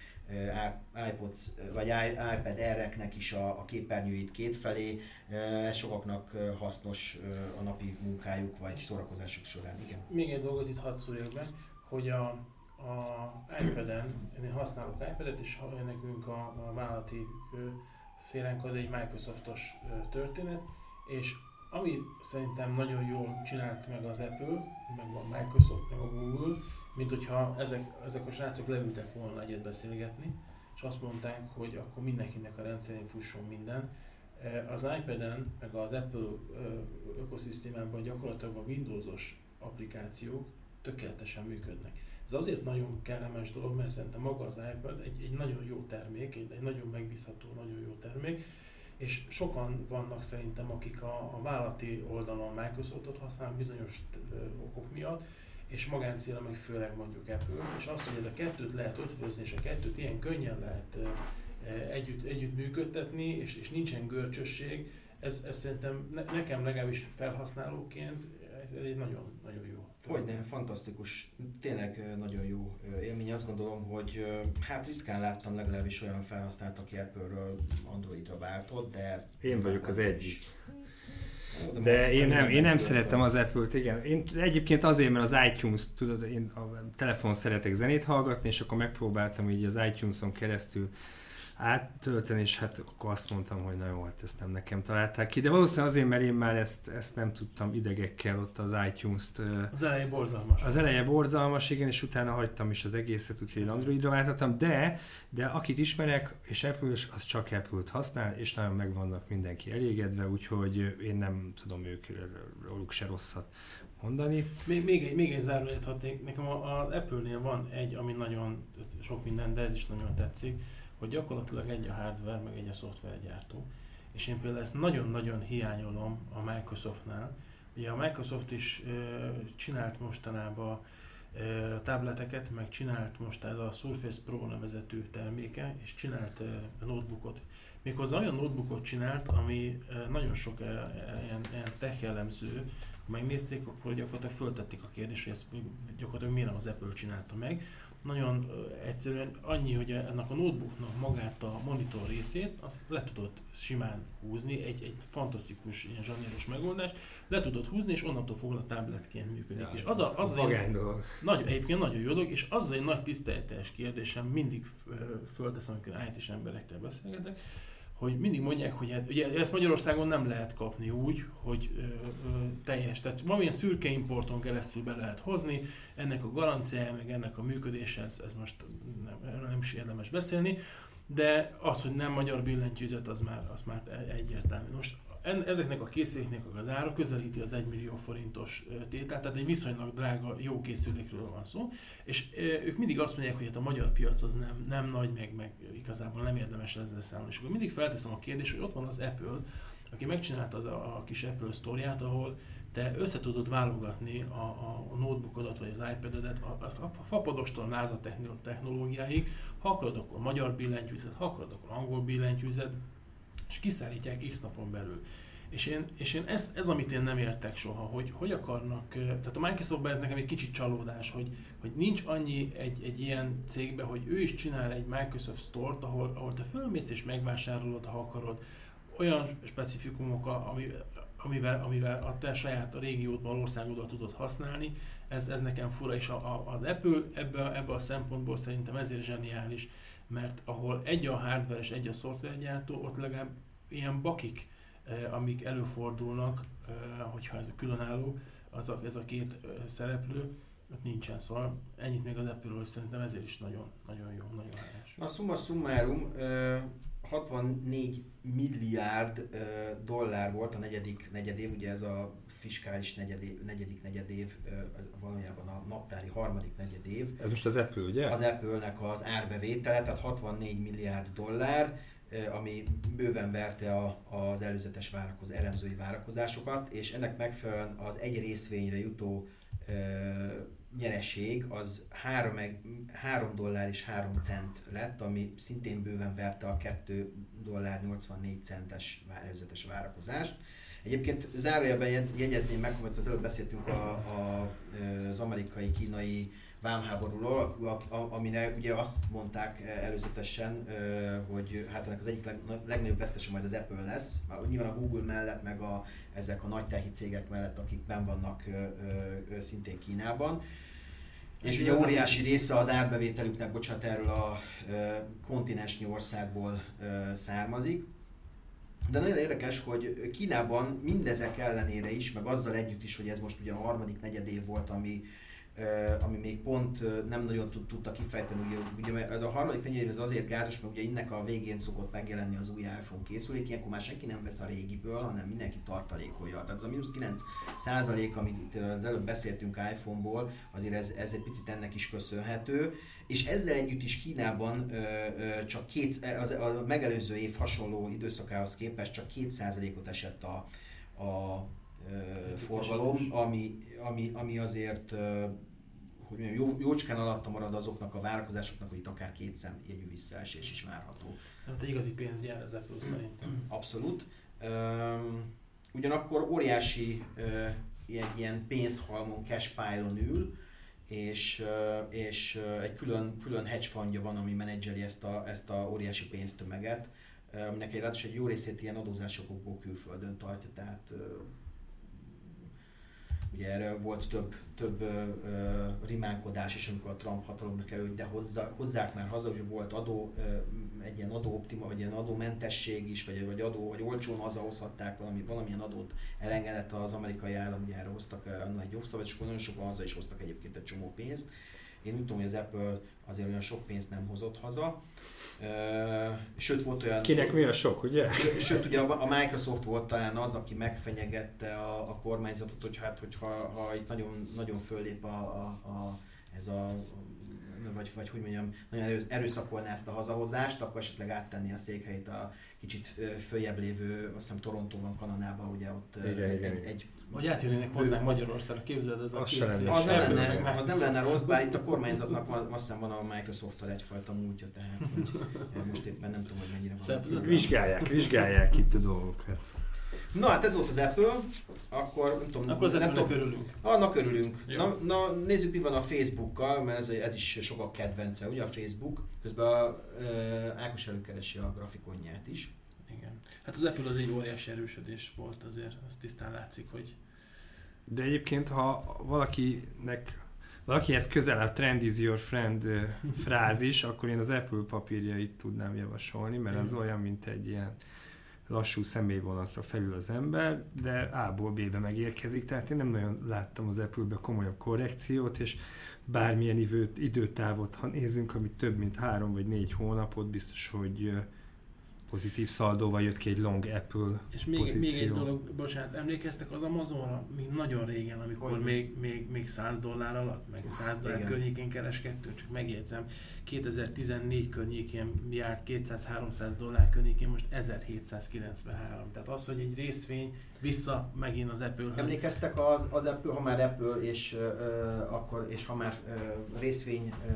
iPods, vagy iPad Air-eknek is a, a képernyőit kétfelé. Sokaknak hasznos a napi munkájuk vagy szórakozásuk során. Igen. Még egy dolgot itt hadd szóljak be, hogy a, a iPad-en, én használok iPad-et, és nekünk a, a vállalati szélenk az egy Microsoftos történet, és ami szerintem nagyon jól csinált meg az Apple, meg a Microsoft, meg a Google, mint hogyha ezek, ezek a srácok leültek volna egyet beszélgetni, és azt mondták, hogy akkor mindenkinek a rendszerén fusson minden. E, az iPad-en, meg az Apple ökoszisztémában gyakorlatilag a Windows-os applikációk tökéletesen működnek. Ez azért nagyon kellemes dolog, mert szerintem maga az iPad egy, egy nagyon jó termék, egy, egy nagyon megbízható, nagyon jó termék, és sokan vannak szerintem, akik a, a vállalati oldalon Microsoftot használnak bizonyos okok miatt, és magáncélra meg főleg mondjuk Apple, és azt, hogy ez a kettőt lehet ötvözni, és a kettőt ilyen könnyen lehet együtt, együtt működtetni, és, és nincsen görcsösség, ez, ez szerintem ne, nekem legalábbis felhasználóként ez egy nagyon, nagyon jó. Hogyne, fantasztikus, tényleg nagyon jó élmény. Azt gondolom, hogy hát ritkán láttam legalábbis olyan felhasznált, aki Apple-ről Androidra váltott, de... Én vagyok az egyik. De, én nem, én nem szeretem az Apple-t, igen. Én egyébként azért, mert az iTunes, tudod, én a telefon szeretek zenét hallgatni, és akkor megpróbáltam így az iTunes-on keresztül áttölteni, és hát akkor azt mondtam, hogy na jó, hát ezt nem nekem találták ki, de valószínűleg azért, mert én már ezt, ezt nem tudtam idegekkel ott az iTunes-t. Az eleje borzalmas. Az eleje borzalmas, igen, és utána hagytam is az egészet, úgyhogy Androidra váltottam, de, de akit ismerek, és apple az csak Apple-t használ, és nagyon meg vannak mindenki elégedve, úgyhogy én nem tudom ők róluk se rosszat mondani. Még, még, egy, még egy zárójelet hadnék. Nekem az Apple-nél van egy, ami nagyon sok minden, de ez is nagyon tetszik hogy gyakorlatilag egy a hardware, meg egy a szoftvergyártó. És én például ezt nagyon-nagyon hiányolom a Microsoftnál. Ugye a Microsoft is ö, csinált mostanában ö, tableteket, meg csinált most ez a Surface Pro nevezetű terméke, és csinált ö, notebookot. Méghozzá olyan notebookot csinált, ami ö, nagyon sok ö, ilyen, ilyen tech jellemző, ha megnézték, akkor gyakorlatilag föltették a kérdést, hogy ezt gyakorlatilag miért nem az Apple csinálta meg nagyon egyszerűen annyi, hogy ennek a notebooknak magát a monitor részét, azt le tudod simán húzni, egy, egy fantasztikus ilyen zsanéros megoldás, le tudod húzni, és onnantól fogva a tabletként működik. Ja, és az, a, az, az egy, dolog. Nagy, egyébként nagyon jó dolog, és az egy nagy tiszteletes kérdésem, mindig földeszem, amikor IT-s emberekkel beszélgetek, hogy mindig mondják, hogy hát, ugye ezt Magyarországon nem lehet kapni úgy, hogy ö, ö, teljes, tehát valamilyen szürke importon keresztül be lehet hozni, ennek a garanciája, meg ennek a működése, ez, ez most nem, nem is érdemes beszélni, de az, hogy nem magyar billentyűzet, az már, az már egyértelmű. Most en, ezeknek a készüléknek az ára közelíti az 1 millió forintos tételt, tehát egy viszonylag drága, jó készülékről van szó, és ők mindig azt mondják, hogy hát a magyar piac az nem, nem nagy, meg, meg igazából nem érdemes ezzel számolni. És akkor mindig felteszem a kérdést, hogy ott van az Apple, aki megcsinálta az a, a kis Apple sztoriát, ahol te össze tudod válogatni a, a, a notebookodat vagy az iPad-edet a, a, a fapadostól NASA technológiáig, ha akarod, akkor magyar billentyűzet, ha akarod, akkor angol billentyűzet, és kiszállítják x napon belül. És én, és én ez, ez, amit én nem értek soha, hogy hogy akarnak, tehát a Microsoftban ez nekem egy kicsit csalódás, hogy, hogy nincs annyi egy, egy ilyen cégbe, hogy ő is csinál egy Microsoft Store-t, ahol, ahol te fölmész és megvásárolod, ha akarod, olyan specifikumok, ami, amivel, amivel a te saját a régiódban, országodat tudod használni, ez, ez nekem fura, és a, a, az Apple ebből, ebből a szempontból szerintem ezért zseniális, mert ahol egy a hardware és egy a szoftvergyártó, ott legalább ilyen bakik, eh, amik előfordulnak, eh, hogyha ez különálló, az a, ez a két eh, szereplő, ott nincsen, szóval ennyit még az Apple-ről, szerintem ezért is nagyon, nagyon jó, nagyon hálás. A summa summarum, 64 milliárd dollár volt a negyedik negyedév, ugye ez a fiskális negyedév, negyedik negyedév, valójában a naptári harmadik negyedév. Ez most az Apple, ugye? Az Apple-nek az árbevétele, tehát 64 milliárd dollár, ami bőven verte a, az előzetes várakoz, elemzői várakozásokat, és ennek megfelelően az egy részvényre jutó nyereség az 3, 3 dollár és 3 cent lett, ami szintén bőven verte a 2 dollár 84 centes előzetes várakozást. Egyébként zárójelben jegyezném meg, hogy az előbb beszéltünk a, a, az amerikai-kínai vámháborúról, amire ugye azt mondták előzetesen, hogy hát ennek az egyik leg, legnagyobb vesztese majd az Apple lesz, nyilván a Google mellett, meg a, ezek a nagy tehi cégek mellett, akik ben vannak szintén Kínában. És ugye óriási része az árbevételüknek, bocsánat, erről a kontinensnyi országból származik. De nagyon érdekes, hogy Kínában mindezek ellenére is, meg azzal együtt is, hogy ez most ugye a harmadik negyed év volt, ami ami még pont nem nagyon tudta kifejteni, ugye, ugye ez a harmadik negyed ez azért gázos, mert ugye innek a végén szokott megjelenni az új iPhone készülék, ilyenkor már senki nem vesz a régiből, hanem mindenki tartalékolja. Tehát ez a mínusz 9 százalék, amit itt az előbb beszéltünk iPhone-ból, azért ez, ez egy picit ennek is köszönhető. És ezzel együtt is Kínában ö, ö, csak két, az, a megelőző év hasonló időszakához képest csak 2%-ot esett a, a forgalom, ami, ami, ami azért hogy mondjam, jó, jócskán alatta marad azoknak a várakozásoknak, hogy itt akár két jegyű visszaesés is várható. Hát egy igazi pénz jár az Apple szerintem. Abszolút. Ugyanakkor óriási egy ilyen pénzhalmon, cash pile-on ül, és, és egy külön, külön hedge fundja van, ami menedzseli ezt a, ezt a óriási pénztömeget, aminek egy, egy jó részét ilyen adózásokból külföldön tartja, tehát Ugye erre volt több, több ö, ö, rimánkodás is, amikor a Trump hatalomra került, de hozzá, hozzák már haza, hogy volt adó, ö, egy ilyen adóoptima, vagy ilyen adómentesség is, vagy, vagy adó, vagy olcsón hazahozhatták valami, valamilyen adót elengedett az amerikai állam, ugye erre hoztak uh, egy szabad, és akkor nagyon sokan haza is hoztak egyébként egy csomó pénzt. Én úgy tudom, hogy az Apple azért olyan sok pénzt nem hozott haza. Sőt, volt olyan... Kinek mi a sok, ugye? Sőt, ugye a Microsoft volt talán az, aki megfenyegette a, a kormányzatot, hogy hát, hogyha ha itt nagyon, nagyon föllép a, a, a, ez a vagy, vagy hogy mondjam, nagyon erőszakolná ezt a hazahozást, akkor esetleg áttenni a székhelyét a kicsit följebb lévő, azt hiszem Torontóban, Kanadában, ugye ott igen, egy, igen. egy, egy vagy átjönnének hozzánk Magyarországra, képzeld ez a az két lenne. az nem, lenne, az nem lenne rossz, bár itt a kormányzatnak van, azt hiszem van a Microsoft-tal egyfajta múltja, tehát hogy most éppen nem tudom, hogy mennyire van. Vizsgálják, vizsgálják itt a dolgokat. Na hát ez volt az Apple, akkor nem tudom, Akkor az nem tudom, örülünk. annak örülünk. Jó. Na, na, nézzük mi van a Facebookkal, mert ez, ez is sokak kedvence, ugye a Facebook. Közben a, e, Ákos előkeresi a grafikonját is. Igen. Hát az Apple az egy óriási erősödés volt azért, az tisztán látszik, hogy De egyébként, ha valakinek valakihez közel a trend is your friend frázis, akkor én az Apple papírjait tudnám javasolni, mert az olyan, mint egy ilyen lassú személyvonatra felül az ember, de A-ból B-be megérkezik, tehát én nem nagyon láttam az Apple-be komolyabb korrekciót, és bármilyen időt, időtávot, ha nézzünk, amit több mint három vagy négy hónapot, biztos, hogy pozitív szaldóval jött ki egy long Apple És még, pozíció. még egy dolog, bocsánat, emlékeztek az Amazonra, még nagyon régen, amikor még, még, még 100 dollár alatt, meg 100 dollár igen. környékén kereskedtünk, csak megjegyzem, 2014 környékén járt 200-300 dollár környékén, most 1793. Tehát az, hogy egy részvény vissza megint az Apple-höz. Emlékeztek az, az Apple, ha már Apple és, ö, ö, akkor, és ha már ö, részvény ö,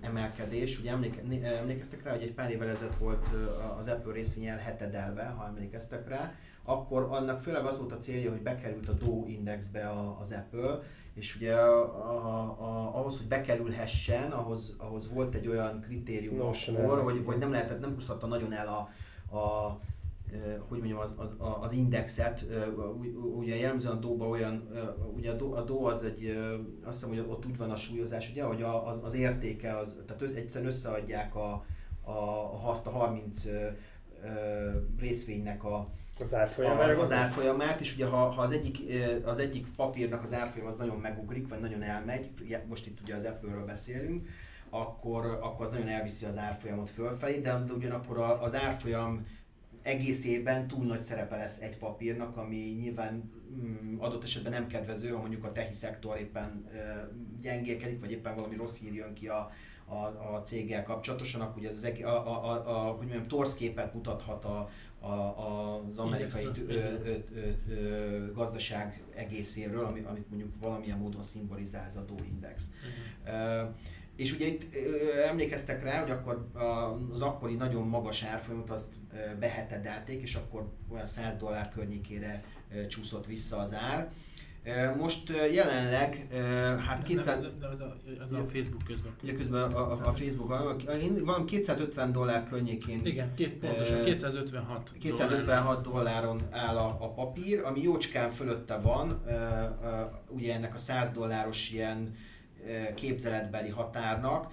emelkedés, ugye emléke, emlékeztek rá, hogy egy pár évvel ezelőtt volt ö, az Apple részvény elhetedelve, ha emlékeztek rá, akkor annak főleg az volt a célja, hogy bekerült a Dow Indexbe a, az Apple, és ugye a, a, a, ahhoz, hogy bekerülhessen, ahhoz, ahhoz volt egy olyan kritérium Nos, akkor, nem. hogy, hogy nem lehetett, nem úszhatta nagyon el a, a hogy mondjam, az, az, az indexet, ugye jellemzően a Dóba olyan, ugye a Dó, a Dó az egy, azt hiszem, hogy ott úgy van a súlyozás, ugye, hogy az, az értéke, az, tehát egyszerűen összeadják a, a, a, azt a 30 eh, eh, részvénynek a, Az árfolyamára az árfolyamát, és ugye ha, ha az, egyik, az egyik papírnak az árfolyam az nagyon megugrik, vagy nagyon elmegy, most itt ugye az Apple-ről beszélünk, akkor, akkor az nagyon elviszi az árfolyamot fölfelé, de ugyanakkor az árfolyam egészében túl nagy szerepe lesz egy papírnak, ami nyilván mm, adott esetben nem kedvező, ha mondjuk a tehi szektor éppen gyengélkedik, vagy éppen valami rossz hír jön ki a, a, a céggel kapcsolatosan, akkor ugye az, a, a, a, a, hogy mondjam, torszképet mutathat a, a, az amerikai Indexről. ö, ö, ö, ö, gazdaság egészéről, ami, amit mondjuk valamilyen módon szimbolizál ez a Dow Index. Mhm. És ugye itt ö, emlékeztek rá, hogy akkor a- az akkori nagyon magas árfolyamot azt ö, behetedelték, és akkor olyan 100 dollár környékére ö, csúszott vissza az ár. Most jelenleg, hát 200, De, de, de ez, a, ez a Facebook közben. ugye közben a, a, a Facebookon, én van 250 dollár környékén Igen, két, pontosan, Ö, 256 256 dolláron áll a, a papír, ami jócskán fölötte van, ugye ennek a 100 dolláros ilyen képzeletbeli határnak.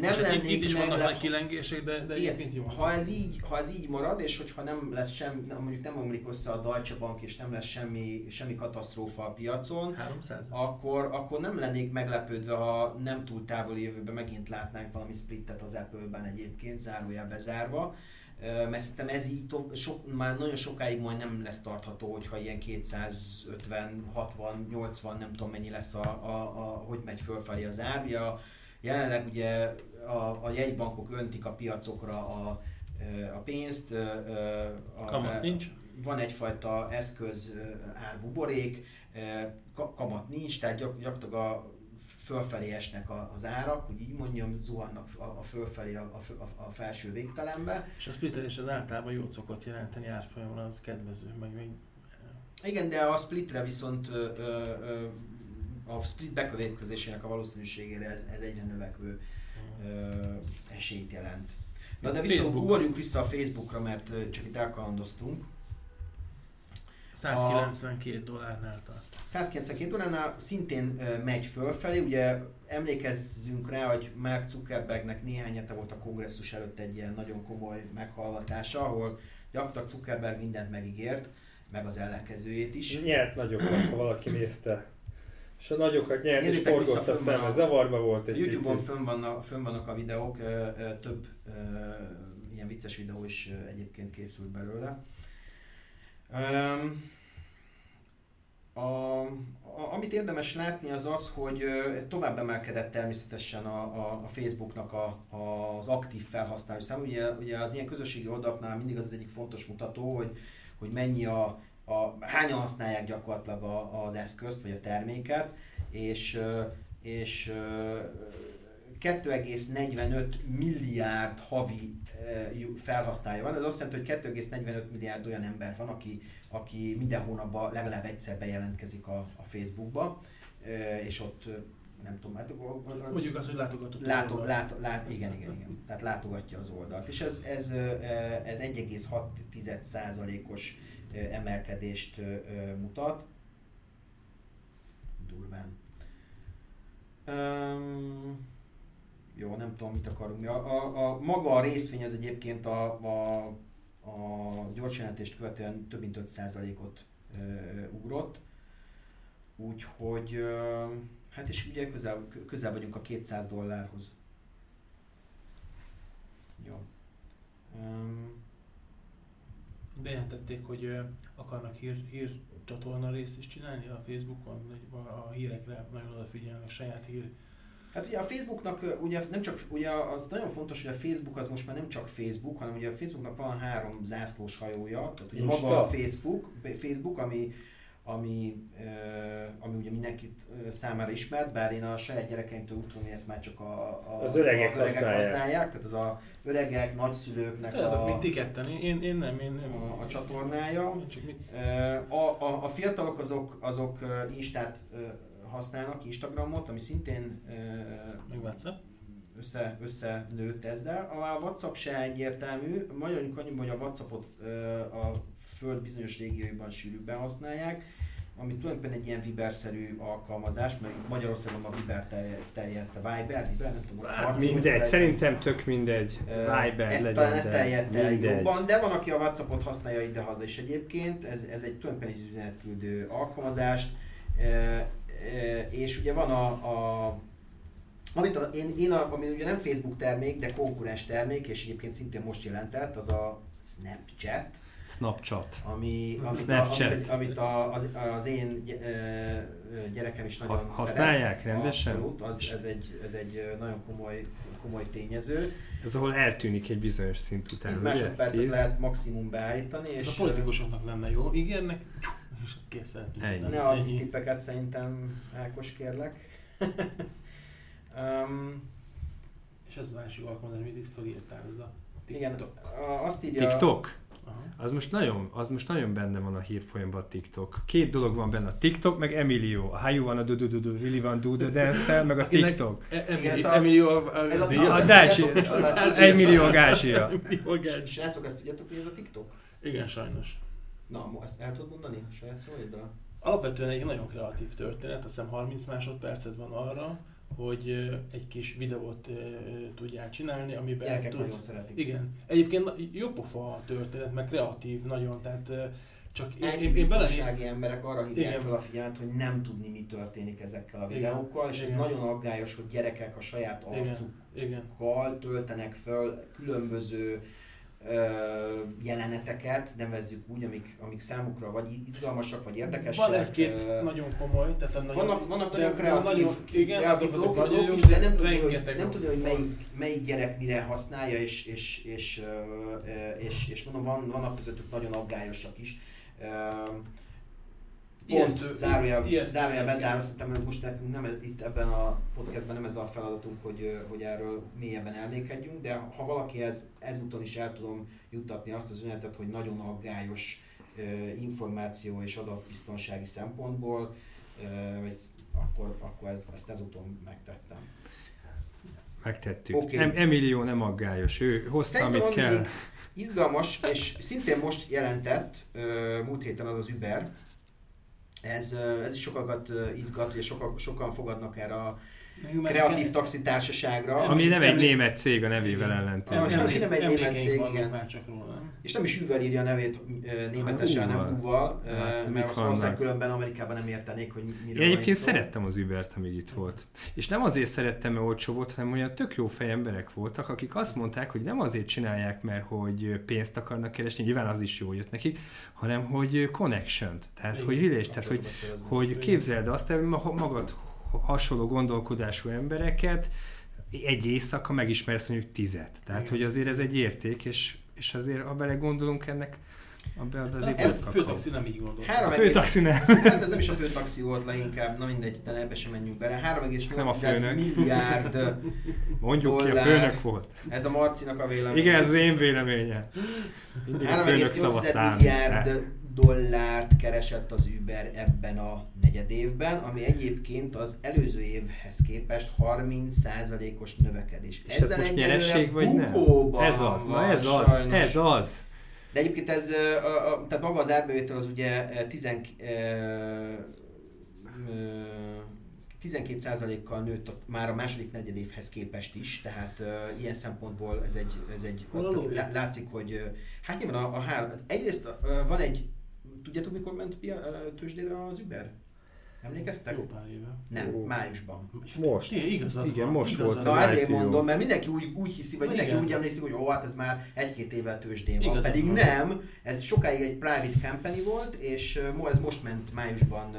Nem És hát itt, itt lennék is meglep... kilengések, de, de Igen, jó. ha ez, így, ha ez így marad, és hogyha nem lesz sem, nem, mondjuk nem omlik össze a Deutsche Bank, és nem lesz semmi, semmi katasztrófa a piacon, 300? akkor, akkor nem lennék meglepődve, ha nem túl távoli jövőben megint látnánk valami splittet az Apple-ben egyébként, zárójel bezárva. Ö, Mert szerintem ez így to- sok, már nagyon sokáig majd nem lesz tartható, hogyha ilyen 250, 60, 80, nem tudom mennyi lesz, a, a, a, hogy megy fölfelé az ár. Ugye a, jelenleg ugye a, a jegybankok öntik a piacokra a, a pénzt. A, Kamat nincs? van egyfajta eszköz árbuborék, kamat nincs, tehát gyak, gyakorlatilag a fölfelé esnek a- az árak, hogy így mondjam, zuhannak a, a fölfelé a, a, a, a felső végtelenbe. És a splittelés az általában jót szokott jelenteni árfolyamra, az kedvező, meg még Igen, de a splitre viszont ö, ö, ö, a split bekövetkezésének a valószínűségére ez, ez egyre növekvő ö, esélyt jelent. Na de Facebook. ugorjunk vissza a Facebookra, mert csak itt elkalandoztunk. 192 dollárnál tart. 192 óránál szintén megy fölfelé, ugye emlékezzünk rá, hogy Mark Zuckerbergnek néhány hete volt a kongresszus előtt egy ilyen nagyon komoly meghallgatása, ahol gyakorlatilag Zuckerberg mindent megígért, meg az ellenkezőjét is. Nyert nagyokat, ha valaki nézte. És a nagyokat nyert, és Nézzétek vissza, forgott a a- Zavarba volt egy Youtube-on fönn vannak, fönn vannak a videók, ö, ö, több ö, ilyen vicces videó is egyébként készült belőle. Öm, a, a, amit érdemes látni az az, hogy tovább emelkedett természetesen a, a, a Facebooknak a, a, az aktív felhasználó szám. Ugye, ugye az ilyen közösségi oldalaknál mindig az, az egyik fontos mutató, hogy, hogy mennyi a, a hányan használják gyakorlatilag a, az eszközt vagy a terméket, és, és ö, 2,45 milliárd havi felhasználja van. Ez azt jelenti, hogy 2,45 milliárd olyan ember van, aki, aki minden hónapban legalább egyszer bejelentkezik a, a Facebookba, ö, és ott ö, nem tudom, hát Mondjuk azt, hogy látogatott. Látok, lát, lát, igen, igen, igen. Tehát látogatja az oldalt. És ez, ez, ez 1,6%-os ö, emelkedést mutat. Durván. Um, jó, nem tudom, mit akarunk. A, a, a, maga a részvény az egyébként a, a, a gyors jelentést követően több mint 5%-ot ö, ugrott. Úgyhogy, ö, hát és ugye közel, közel vagyunk a 200 dollárhoz. Jó. Um, bejelentették, hogy akarnak hír, hír csatorna részt is csinálni a Facebookon, hogy a hírekre nagyon odafigyelnek, saját hír. Hát ugye a Facebooknak ugye nem csak, ugye az nagyon fontos, hogy a Facebook az most már nem csak Facebook, hanem ugye a Facebooknak van három zászlós hajója, tehát ugye Insta. maga a Facebook, Facebook ami ami, ami ugye mindenkit számára ismert, bár én a saját gyerekeimtől úgy tudom, hogy ezt már csak a, a, Az öregek az öregek használják. használják, tehát az a öregek, nagyszülőknek Tehát, a, mint ti ketten, én, én nem, én nem. a, a csatornája. A, a, a fiatalok azok, azok Instát használnak, Instagramot, ami szintén meg WhatsApp. össze, összenőtt ezzel. A WhatsApp se egyértelmű. Magyarul annyiban, hogy a WhatsAppot a föld bizonyos régióiban sűrűbben használják, ami tulajdonképpen egy ilyen Viber-szerű alkalmazás, mert itt Magyarországon a Viber terjedt, terjedt a Viber, Viber, nem tudom, Hát, Mindegy, szerintem tök mindegy. Viber ezt, legyen, talán ez terjedt el jobban, de van, aki a WhatsAppot használja ide-haza is egyébként, ez, ez egy tulajdonképpen egy üzenetküldő alkalmazás, e, és ugye van a, a amit a, én, én a, ami ugye nem Facebook termék, de konkurens termék, és egyébként szintén most jelentett, az a Snapchat, Snapchat. ami, amit, a, Snapchat. amit, amit a, az, az én gyerekem is nagyon Ha- használják szeret. rendesen? Abszolút, az, ez, egy, ez egy nagyon komoly, komoly tényező. Ez ahol eltűnik egy bizonyos szint után, 10 ugye? másodpercet lehet maximum beállítani, És és a politikusoknak lenne jó, ígérnek, és kész. Ennyi. ne adj tippeket szerintem, Ákos kérlek. um, És ez az másik alkalmazás, amit itt felírtál, ez a igen, TikTok. a- azt írja... TikTok? Aha. Az most, nagyon, az most nagyon benne van a hírfolyamban a TikTok. Két dolog van benne, a TikTok meg Emilio. A How you wanna do do do do really want do the dance meg a TikTok. E- Igen, Emilio, a- a, a, a a, A Dácsi. Emilio Gács. Srácok, ezt tudjátok, hogy ez a TikTok? Igen, sajnos. Na, ezt el tudod mondani saját szavaiddal? Alapvetően egy nagyon kreatív történet, azt hiszem 30 másodpercet van arra, hogy egy kis videót tudják csinálni, amiben Gyerekek nagyon tudsz... szeretik. Igen. Egyébként jó pofa a történet, meg kreatív nagyon, tehát csak én, én, én bele... biztonsági emberek arra hívják Igen. fel a figyelmet, hogy nem tudni, mi történik ezekkel a Igen. videókkal, és ez Igen. nagyon aggályos, hogy gyerekek a saját Igen. arcukkal Igen. töltenek föl különböző jeleneteket, nevezzük úgy, amik, amik számukra vagy izgalmasak, vagy érdekesek. Van egy-két ö, nagyon komoly, tehát a nagyon... vannak, vannak nagyon kreatív, igen, kreatív azok, nagyon is, de nem tudni, hogy, nem tudni, hogy melyik, melyik gyerek mire használja, és, és, és, ö, és, és mondom, van, vannak közöttük nagyon aggályosak is. Ö, Pont, zárójel, zárójel bezárva, szerintem most nekünk nem itt ebben a podcastben nem ez a feladatunk, hogy, hogy erről mélyebben elmékedjünk, de ha valakihez ezúton is el tudom juttatni azt az üzenetet, hogy nagyon aggályos információ és adatbiztonsági szempontból, vagy akkor, akkor ez, ezt ezúton megtettem. Megtettük. Oké. Em- Emilio nem aggályos, ő hozta, Szerintem amit ami kell. izgalmas, és szintén most jelentett, múlt héten az az Uber, ez, ez is sokakat izgat, ugye sokan, sokan fogadnak erre a kreatív taxitársaságra, Ami nem egy német cég a nevével Ami Igen. ellentétben. nem egy német cég, igen. Már csak róla, nem? és nem is Uber írja a nevét németesen, hanem Húval, ö, Hát, mert azt valószínűleg különben Amerikában nem értenék, hogy miről Én egyébként szerettem az Ubert, amíg itt volt. És nem azért szerettem, mert olcsó volt, hanem olyan tök jó fej emberek voltak, akik azt mondták, hogy nem azért csinálják, mert hogy pénzt akarnak keresni, nyilván az is jó jött nekik, hanem hogy connection Tehát, Igen, hogy relation, tehát, hogy, hogy képzeld azt, hogy ma- magad hasonló gondolkodású embereket egy éjszaka megismersz mondjuk tizet. Tehát, Igen. hogy azért ez egy érték, és, és azért, ha belegondolunk ennek, abban azért A volt fő- kakaó. főtaxi nem így gondolt. A főtaxi nem. Hát ez nem is a főtaxi volt leginkább, na mindegy, de ebbe sem menjünk bele. 3,8 Nem a főnök. milliárd, Mondjuk ki, a Dollár. főnök volt. ez a Marcinak a véleménye. Igen, ez az én véleményem. Mindig a főnök szava 3,8 számít. milliárd dollárt keresett az Uber ebben a negyed évben, ami egyébként az előző évhez képest 30%-os növekedés. És ez most nyereség vagy nem? bukóban Ez az, na ez az, sajnos. ez az. De egyébként ez, ö, a, a, tehát maga az árbevétel az ugye ö, tizen, ö, ö, 12%-kal nőtt a, már a második negyed évhez képest is, tehát uh, ilyen szempontból ez egy, ez egy tehát lá- látszik, hogy uh, hát nyilván a, a három, egyrészt uh, van egy, tudjátok mikor ment pia, tőzsdére az Uber? Emlékeztek? Jó pár éve. Nem, Ó. májusban. Most. Igen, igazad Igen, van, most igazad volt Na az ezért IPO. mondom, mert mindenki úgy, úgy hiszi, vagy Na mindenki igen. úgy emlékszik, hogy ó, hát ez már egy-két éve tőzsdén van. Igazad Pedig van. nem, ez sokáig egy private company volt, és ez most ment májusban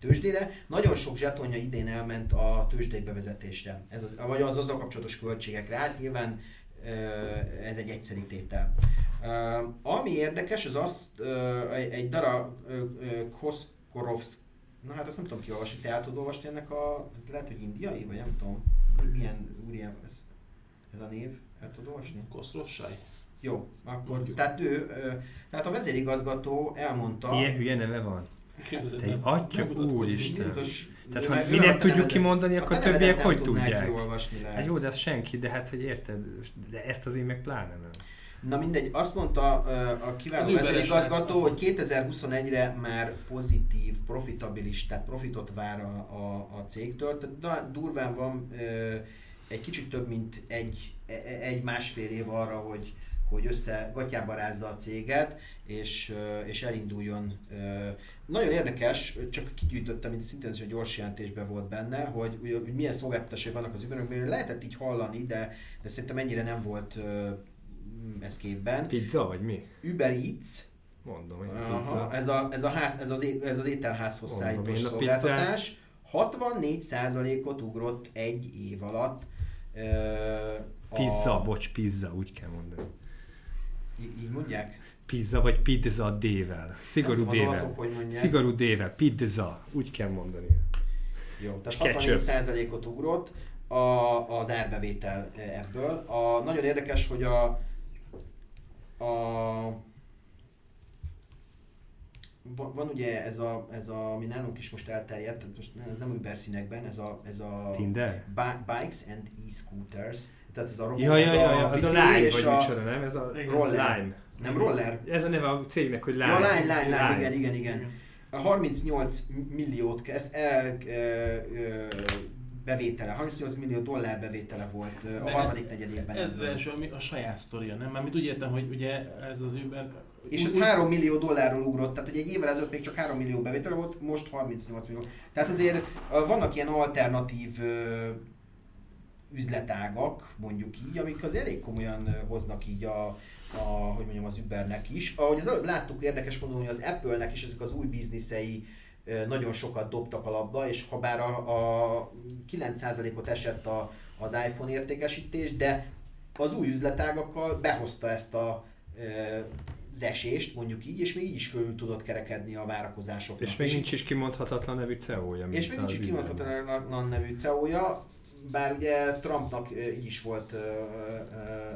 tőzsdére. Nagyon sok zsetonja idén elment a tőzsdei bevezetésre, ez az, vagy az azzal kapcsolatos költségekre. Hát nyilván ez egy egyszeri tétel. Ami érdekes, az az egy, darab ö, Koskorovsz Na hát ezt nem tudom kiolvasni, te el tudod olvasni ennek a, ez lehet, hogy indiai, vagy nem tudom, Mi- milyen úriem ez, ez a név, el tudod olvasni? Koszlov Saj. Jó, akkor, Mondjuk. tehát ő, tehát a vezérigazgató elmondta, Ilyen hülye neve van. Te atya úristen. biztos, Tehát, meg- mi nem tudjuk kimondani, a akkor többiek hogy tudják? kiolvasni lehet. Hát jó, de senki, de hát, hogy érted, de ezt az én meg pláne nem. Na mindegy, azt mondta a Az kiváló vezérigazgató, hogy 2021-re már pozitív, profitabilis, tehát profitot vár a, a, a cégtől. Tehát durván van egy kicsit több, mint egy, e- e- egy másfél év arra, hogy, hogy össze gatyába rázza a céget, és, és elinduljon. Nagyon érdekes, csak kigyűjtöttem, mint szintén ez egy gyors jelentésben volt benne, hogy, hogy, milyen szolgáltatásai vannak az Ubernek, lehetett így hallani, de, de szerintem ennyire nem volt ez képben. Pizza vagy mi? Uber Eats, Mondom, hogy aha, pizza. ez, a, ez, a ház, ez, az, é- ez az ételházhoz Mondom, szállítós a szolgáltatás, 64%-ot ugrott egy év alatt. Ö, Pizza, a, bocs, pizza, úgy kell mondani. Í- így mondják? Pizza vagy pizza D-vel. Szigorú D-vel. Szigorú D-vel, pizza, úgy kell mondani. Jó, tehát ketchup. 64%-ot ugrott a, az árbevétel ebből. A, nagyon érdekes, hogy a, a van, van ugye ez a, ez a, ami nálunk is most elterjedt, most ez nem Uber színekben, ez a, ez a Tinder? Bi- Bikes and e-scooters, tehát ez a robot, Ja, ja, ez ja, ja, az a Lime, és vagy a, micsoda, nem? Ez a roller. Lime. nem roller, Ez a neve a cégnek, hogy Lime. Ja, Line, Line, Line, igen, igen, igen. A 38 milliót kezd el ö, ö, bevétele, 38 millió dollár bevétele volt a De harmadik negyedében. Ez az első, ami a saját sztoria, nem? Mármint úgy értem, hogy ugye ez az Uber... És ez úgy- 3 millió dollárról ugrott, tehát hogy egy évvel ezelőtt még csak 3 millió bevétele volt, most 38 millió. Tehát azért vannak ilyen alternatív üzletágak, mondjuk így, amik az elég komolyan hoznak így a, a, hogy mondjam, az Ubernek is. Ahogy az előbb láttuk, érdekes módon, hogy az Apple-nek is ezek az új bizniszei nagyon sokat dobtak a labda, és ha bár a, a 9%-ot esett a, az iPhone értékesítés, de az új üzletágakkal behozta ezt a az esést, mondjuk így, és még így is fölül tudott kerekedni a várakozásoknak. És még nincs is kimondhatatlan nevű CEO-ja. és még nincs is kimondhatatlan nevű CEO-ja, bár ugye Trumpnak így is volt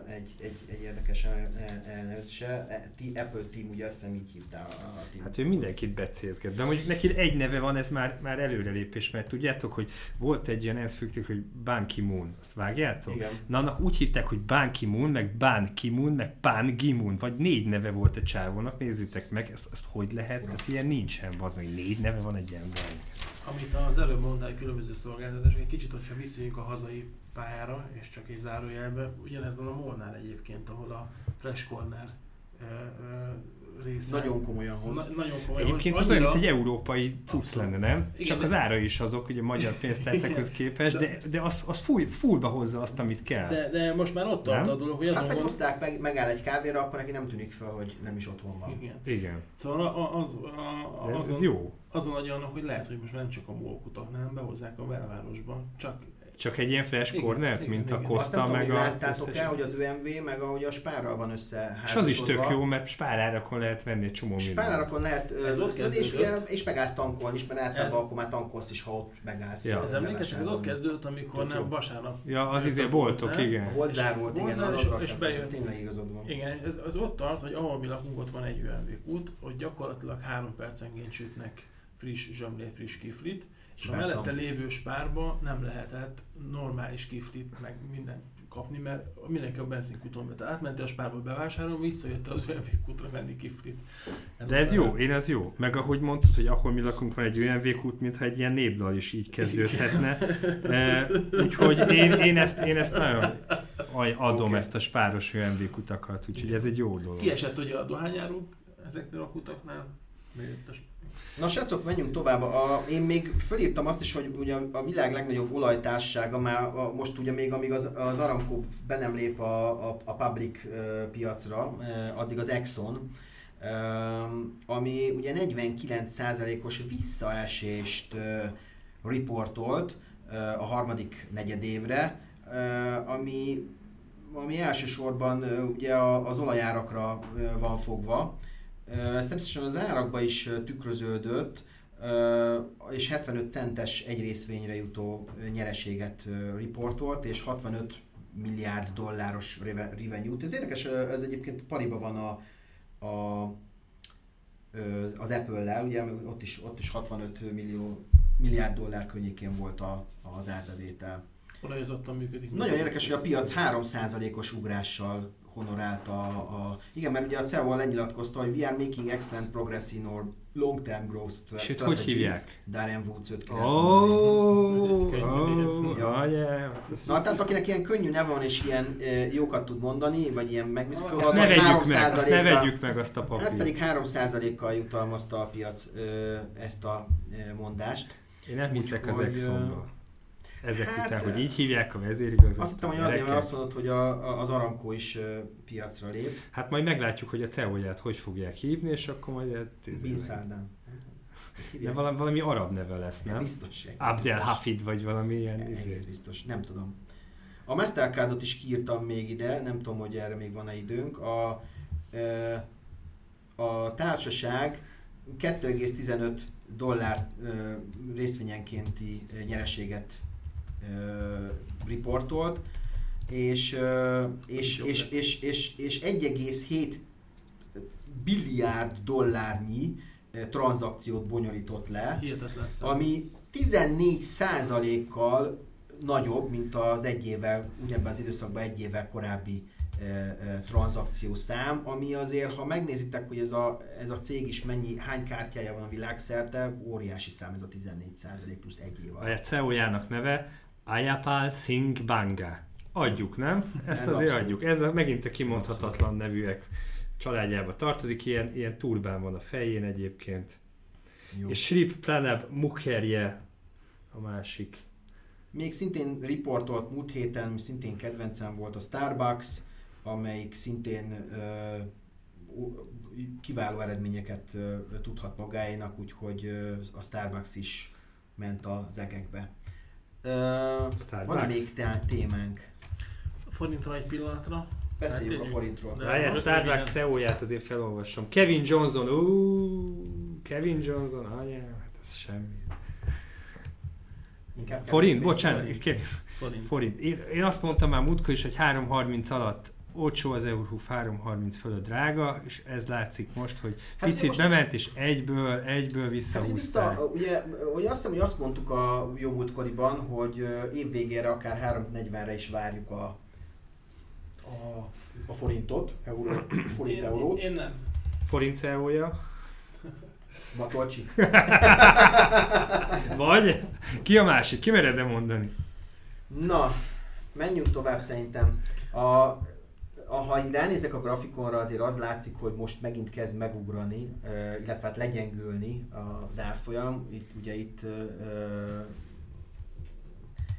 egy, egy, egy érdekes el- elnevezése, E- Apple Team, ugye azt hiszem így hívták a, team. Hát ő mindenkit becézget, de mondjuk neki egy neve van, ez már, már előrelépés, mert tudjátok, hogy volt egy ilyen ENSZ fügtük, hogy Ban Ki-moon, azt vágjátok? Igen. Na annak úgy hívták, hogy Ban Ki-moon, meg Ban Ki-moon, meg Pan Gi-moon, vagy négy neve volt a csávónak, nézzétek meg, ezt, ezt hogy lehet, tehát ilyen nincsen, az meg négy neve van egy embernek. Amit az előbb mondtál, különböző szolgáltatások, egy kicsit, hogyha visszajünk a hazai pályára, és csak egy zárójelbe, ugyanez van a Molnál egyébként, ahol a Fresh Corner ö, ö, része. Nagyon komolyan hoz. Na, nagyon komoly. Egyébként hogy az olyan, mint egy európai cucc lenne, nem? Igen, Csak az ára is azok, ugye magyar pénztárcákhoz képest, de, de az, az full, fullba hozza azt, amit kell. De, de most már ott tart Nem? a dolog, hogy azon Hát, hogy osztrák meg, megáll egy kávéra, akkor neki nem tűnik fel, hogy nem is otthon van. Igen. Igen, Szóval a- az, a, de ez, azon, ez jó. azon nagy annak, hogy lehet, hogy most már nem csak a mókutak, hanem behozzák a belvárosba. Csak Csak egy ilyen flash Igen, cornert, igen, mint a igen. Nem Costa, tudom, meg hogy a... láttátok el, hogy az ÖMV meg ahogy a Spárral van össze És az is tök jó, mert spárárakon lehet venni egy csomó mindent. Spárárakon lehet Ez és, és, ugye, és megállsz tankolni is, mert általában Ez- akkor már tankolsz is, ha ott megállsz. Ja. ez emlékeztek, ez ott kezdődött, amikor Tök jó. nem vasárnap. Ja, az izé a boltok, igen. A volt zár volt, igen, az és- bejött. Tényleg igazad van. Igen, ez, az ott tart, hogy ahol mi lakunk, ott van egy UMV kút, hogy gyakorlatilag három percenként sütnek friss zsömlé, friss kiflit, és a mellette lévő spárba nem lehetett normális kiflit, meg mindent kapni, mert mindenki a benzinkúton be. Tehát átmentél a spárba bevásárolni, visszajött az UMV kútra venni kiflit. De ez jó, én ez jó. Meg ahogy mondtad, hogy ahol mi lakunk van egy olyan végút, mintha egy ilyen népdal is így kezdődhetne. E, úgyhogy én, én, ezt, én ezt nagyon adom Oké. ezt a spáros olyan végutakat, úgyhogy ez egy jó dolog. Kiesett ugye a dohányáruk ezeknél a kutaknál, bejött a Na srácok, menjünk tovább. A, én még fölírtam azt is, hogy ugye a világ legnagyobb olajtársága, már a, most ugye még amíg az, az Aramco be nem lép a, a, a public piacra, addig az Exxon, ami ugye 49%-os visszaesést riportolt a harmadik negyedévre, ami, ami elsősorban ugye az olajárakra van fogva. Ez természetesen az árakba is tükröződött, és 75 centes egy részvényre jutó nyereséget riportolt, és 65 milliárd dolláros revenue-t. Ez érdekes, ez egyébként pariba van a, a az Apple-lel, ugye ott is, ott is 65 millió, milliárd dollár környékén volt a, az árbevétel. Olajozottan működik. Nagyon érdekes, hogy a piac 3%-os ugrással honorálta a, a... Igen, mert ugye a CEO lenyilatkozta, hogy we are making excellent progress in our long-term growth strategy. És hogy hívják? Darren Woods 5 Oh, Na, tehát akinek ilyen könnyű neve van és ilyen e, jókat tud mondani, vagy ilyen megviszkó, azt, ne vegyük meg, azt ne vegyük meg azt a papírt. Hát pedig 3%-kal jutalmazta a piac e, ezt a e, mondást. Én nem hiszek az Exxonba ezek hát, után, hogy így hívják a vezérigazgatót. Azt hittem, hogy azért, mert azt mondod, hogy a, a, az Aramco is uh, piacra lép. Hát majd meglátjuk, hogy a CEO-ját hogy fogják hívni, és akkor majd... Bin Saldan. De valami, valami arab neve lesz, nem? Biztos. Abdel Hafid, vagy valami ilyen. Egész izé. biztos, nem tudom. A Mastercardot is kiírtam még ide, nem tudom, hogy erre még van-e időnk. A, a társaság 2,15 dollár részvényenkénti nyereséget riportolt, és, és, és, és, és, és 1,7 billiárd dollárnyi tranzakciót bonyolított le, ami 14 kal nagyobb, mint az egy évvel, ugyebben az időszakban egy évvel korábbi tranzakció szám, ami azért, ha megnézitek, hogy ez a, ez a cég is mennyi, hány kártyája van a világszerte, óriási szám ez a 14% plusz egy év. A CEO-jának neve Ayapal Singh Banga. Adjuk, nem? Ezt Ez azért abszolút. adjuk. Ez a, megint a kimondhatatlan nevűek családjába tartozik, ilyen, ilyen turbán van a fején egyébként. Jó. És Shrip Pranab Mukherje a másik. Még szintén riportolt múlt héten, szintén kedvencem volt a Starbucks, amelyik szintén ö, kiváló eredményeket ö, tudhat magáénak, úgyhogy ö, a Starbucks is ment az egekbe. Uh, van még te- témánk? A forintra egy pillanatra. Beszéljük hát, a forintról. Várjál, Starbucks CEO-ját azért felolvasom. Kevin Johnson, uh, Kevin Johnson, anyám, hát ez semmi. Inkább forint, bocsánat, Kevin. Forint. forint. Én, én azt mondtam már múltkor is, hogy 3.30 alatt olcsó az Eurhuf 3.30 fölött drága, és ez látszik most, hogy hát picit most... bement, és egyből, egyből visszahúzták. Hát vissza, ugye, ugye azt hiszem, hogy azt mondtuk a jó múltkoriban, hogy évvégére akár 3.40-re is várjuk a, a, a forintot, euró, forint én, eurót. Én, én nem. Forint CEO-ja. Matolcsi. Vagy? Ki a másik? Ki mered mondani? Na, menjünk tovább szerintem. A, ha így ránézek a grafikonra, azért az látszik, hogy most megint kezd megugrani, illetve hát legyengülni az árfolyam. Itt ugye itt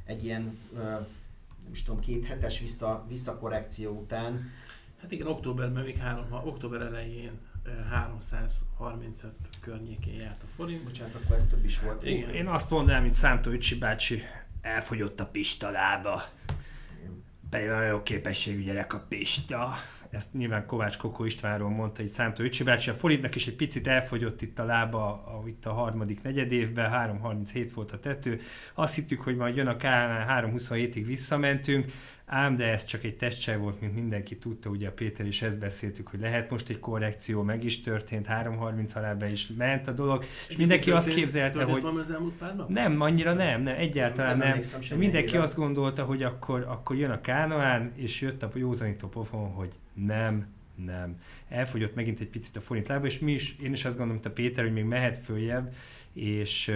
egy ilyen, nem is tudom, két hetes vissza, visszakorrekció után. Hát igen, októberben még három, október elején 335 környékén járt a forint. Bocsánat, akkor ez több is volt. Igen. Én azt mondanám, mint Szántó Öcsi bácsi, elfogyott a pista lába pedig nagyon jó képességű gyerek a Pista. Ezt nyilván Kovács Kokó Istvánról mondta, hogy Szántó Öcsi bácsi. A forintnak is egy picit elfogyott itt a lába a, itt a harmadik negyed évben, 3.37 volt a tető. Azt hittük, hogy majd jön a KNA 3.27-ig visszamentünk, ám de ez csak egy testse volt, mint mindenki tudta, ugye a Péter is ezt beszéltük, hogy lehet most egy korrekció, meg is történt, 3.30 alá be is ment a dolog, és mindenki történt, azt képzelte, hogy... Van az elmúlt pár nap? Nem, annyira nem, nem egyáltalán nem. nem. Mindenki azt gondolta, hogy akkor, akkor jön a Kánoán, és jött a józanító pofon, hogy nem, nem. Elfogyott megint egy picit a forint lába, és mi is, én is azt gondolom, mint a Péter, hogy még mehet följebb, és,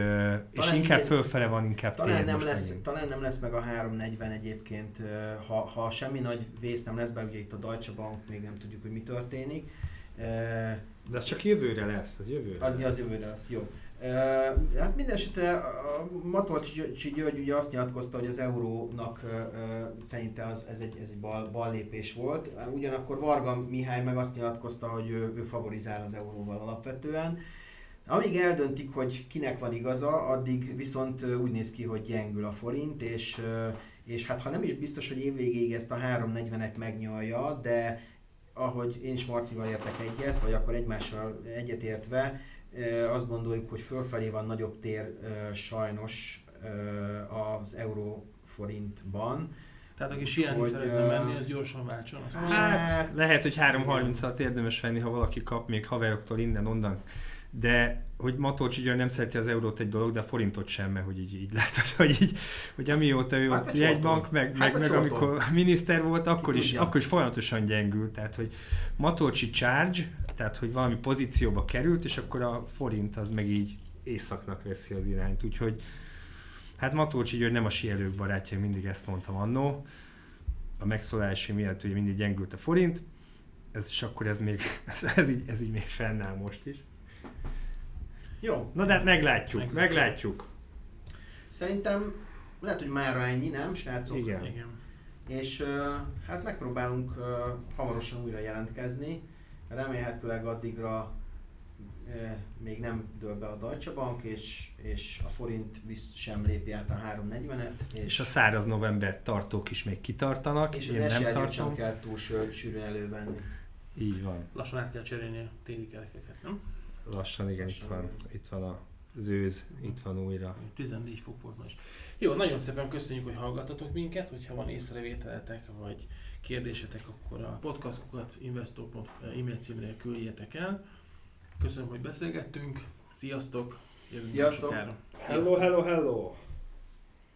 és inkább így, fölfele van, inkább talán nem, lesz, megint. talán nem lesz meg a 340 egyébként, ha, ha semmi nagy vész nem lesz, bár ugye itt a Deutsche Bank még nem tudjuk, hogy mi történik. De ez csak jövőre lesz, az jövőre Az, lesz. az jövőre lesz, jó. Hát minden esetre a Matolcsi György ugye azt nyilatkozta, hogy az eurónak szerinte az, ez egy, ez egy bal, bal lépés volt. Ugyanakkor Varga Mihály meg azt nyilatkozta, hogy ő, ő favorizál az euróval alapvetően. Amíg eldöntik, hogy kinek van igaza, addig viszont úgy néz ki, hogy gyengül a forint, és, és hát ha nem is biztos, hogy évvégéig ezt a 3.40-et megnyalja, de ahogy én és Marcival értek egyet, vagy akkor egymással egyetértve, azt gondoljuk, hogy fölfelé van nagyobb tér sajnos az euró forintban. Tehát aki sielni Hogy, szeretne menni, az gyorsan váltson. Hát, lehet, hogy 3.30-at érdemes venni, ha valaki kap még haveroktól innen, onnan. De hogy Matolcsi György nem szereti az eurót egy dolog, de a forintot sem, mert hogy így, így látod, hogy így, hogy amióta ő Hát ott jegybank, meg, Hát meg, meg amikor miniszter volt, akkor Ki is, tudja. akkor is folyamatosan gyengült. Tehát, hogy Matolcsi charge, tehát, hogy valami pozícióba került, és akkor a forint az meg így északnak veszi az irányt. Úgyhogy hát Matolcsi György nem a sielők barátja, mindig ezt mondtam annó. A megszólalási miatt ugye mindig gyengült a forint, ez, és akkor ez még, ez, ez, így, ez így még fennáll most is. Jó, Na de meglátjuk, Meglátjuk. meglátjuk. szerintem lehet, hogy mára ennyi, nem, srácok? Igen. Igen. És hát megpróbálunk hamarosan újra jelentkezni. Remélhetőleg addigra még nem dől be a Deutsche Bank, és, és a forint visz, sem lépi át a 340-et. És a száraz november tartók is még kitartanak, és az esélyt sem kell túl sűr- sűrűn elővenni. Így van. Lassan át kell cserélni a téli kerekeket, nem? Lassan, igen, itt Lassan, van, itt van a zőz, itt van újra. 14 fok volt most. Jó, nagyon szépen köszönjük, hogy hallgatatok minket, hogyha van észrevételetek, vagy kérdésetek, akkor a podcastkukat investor.hu e-mail címre küldjetek el. Köszönöm, hogy beszélgettünk. Sziasztok! Jövünk Sziasztok! sokára. hello, hello!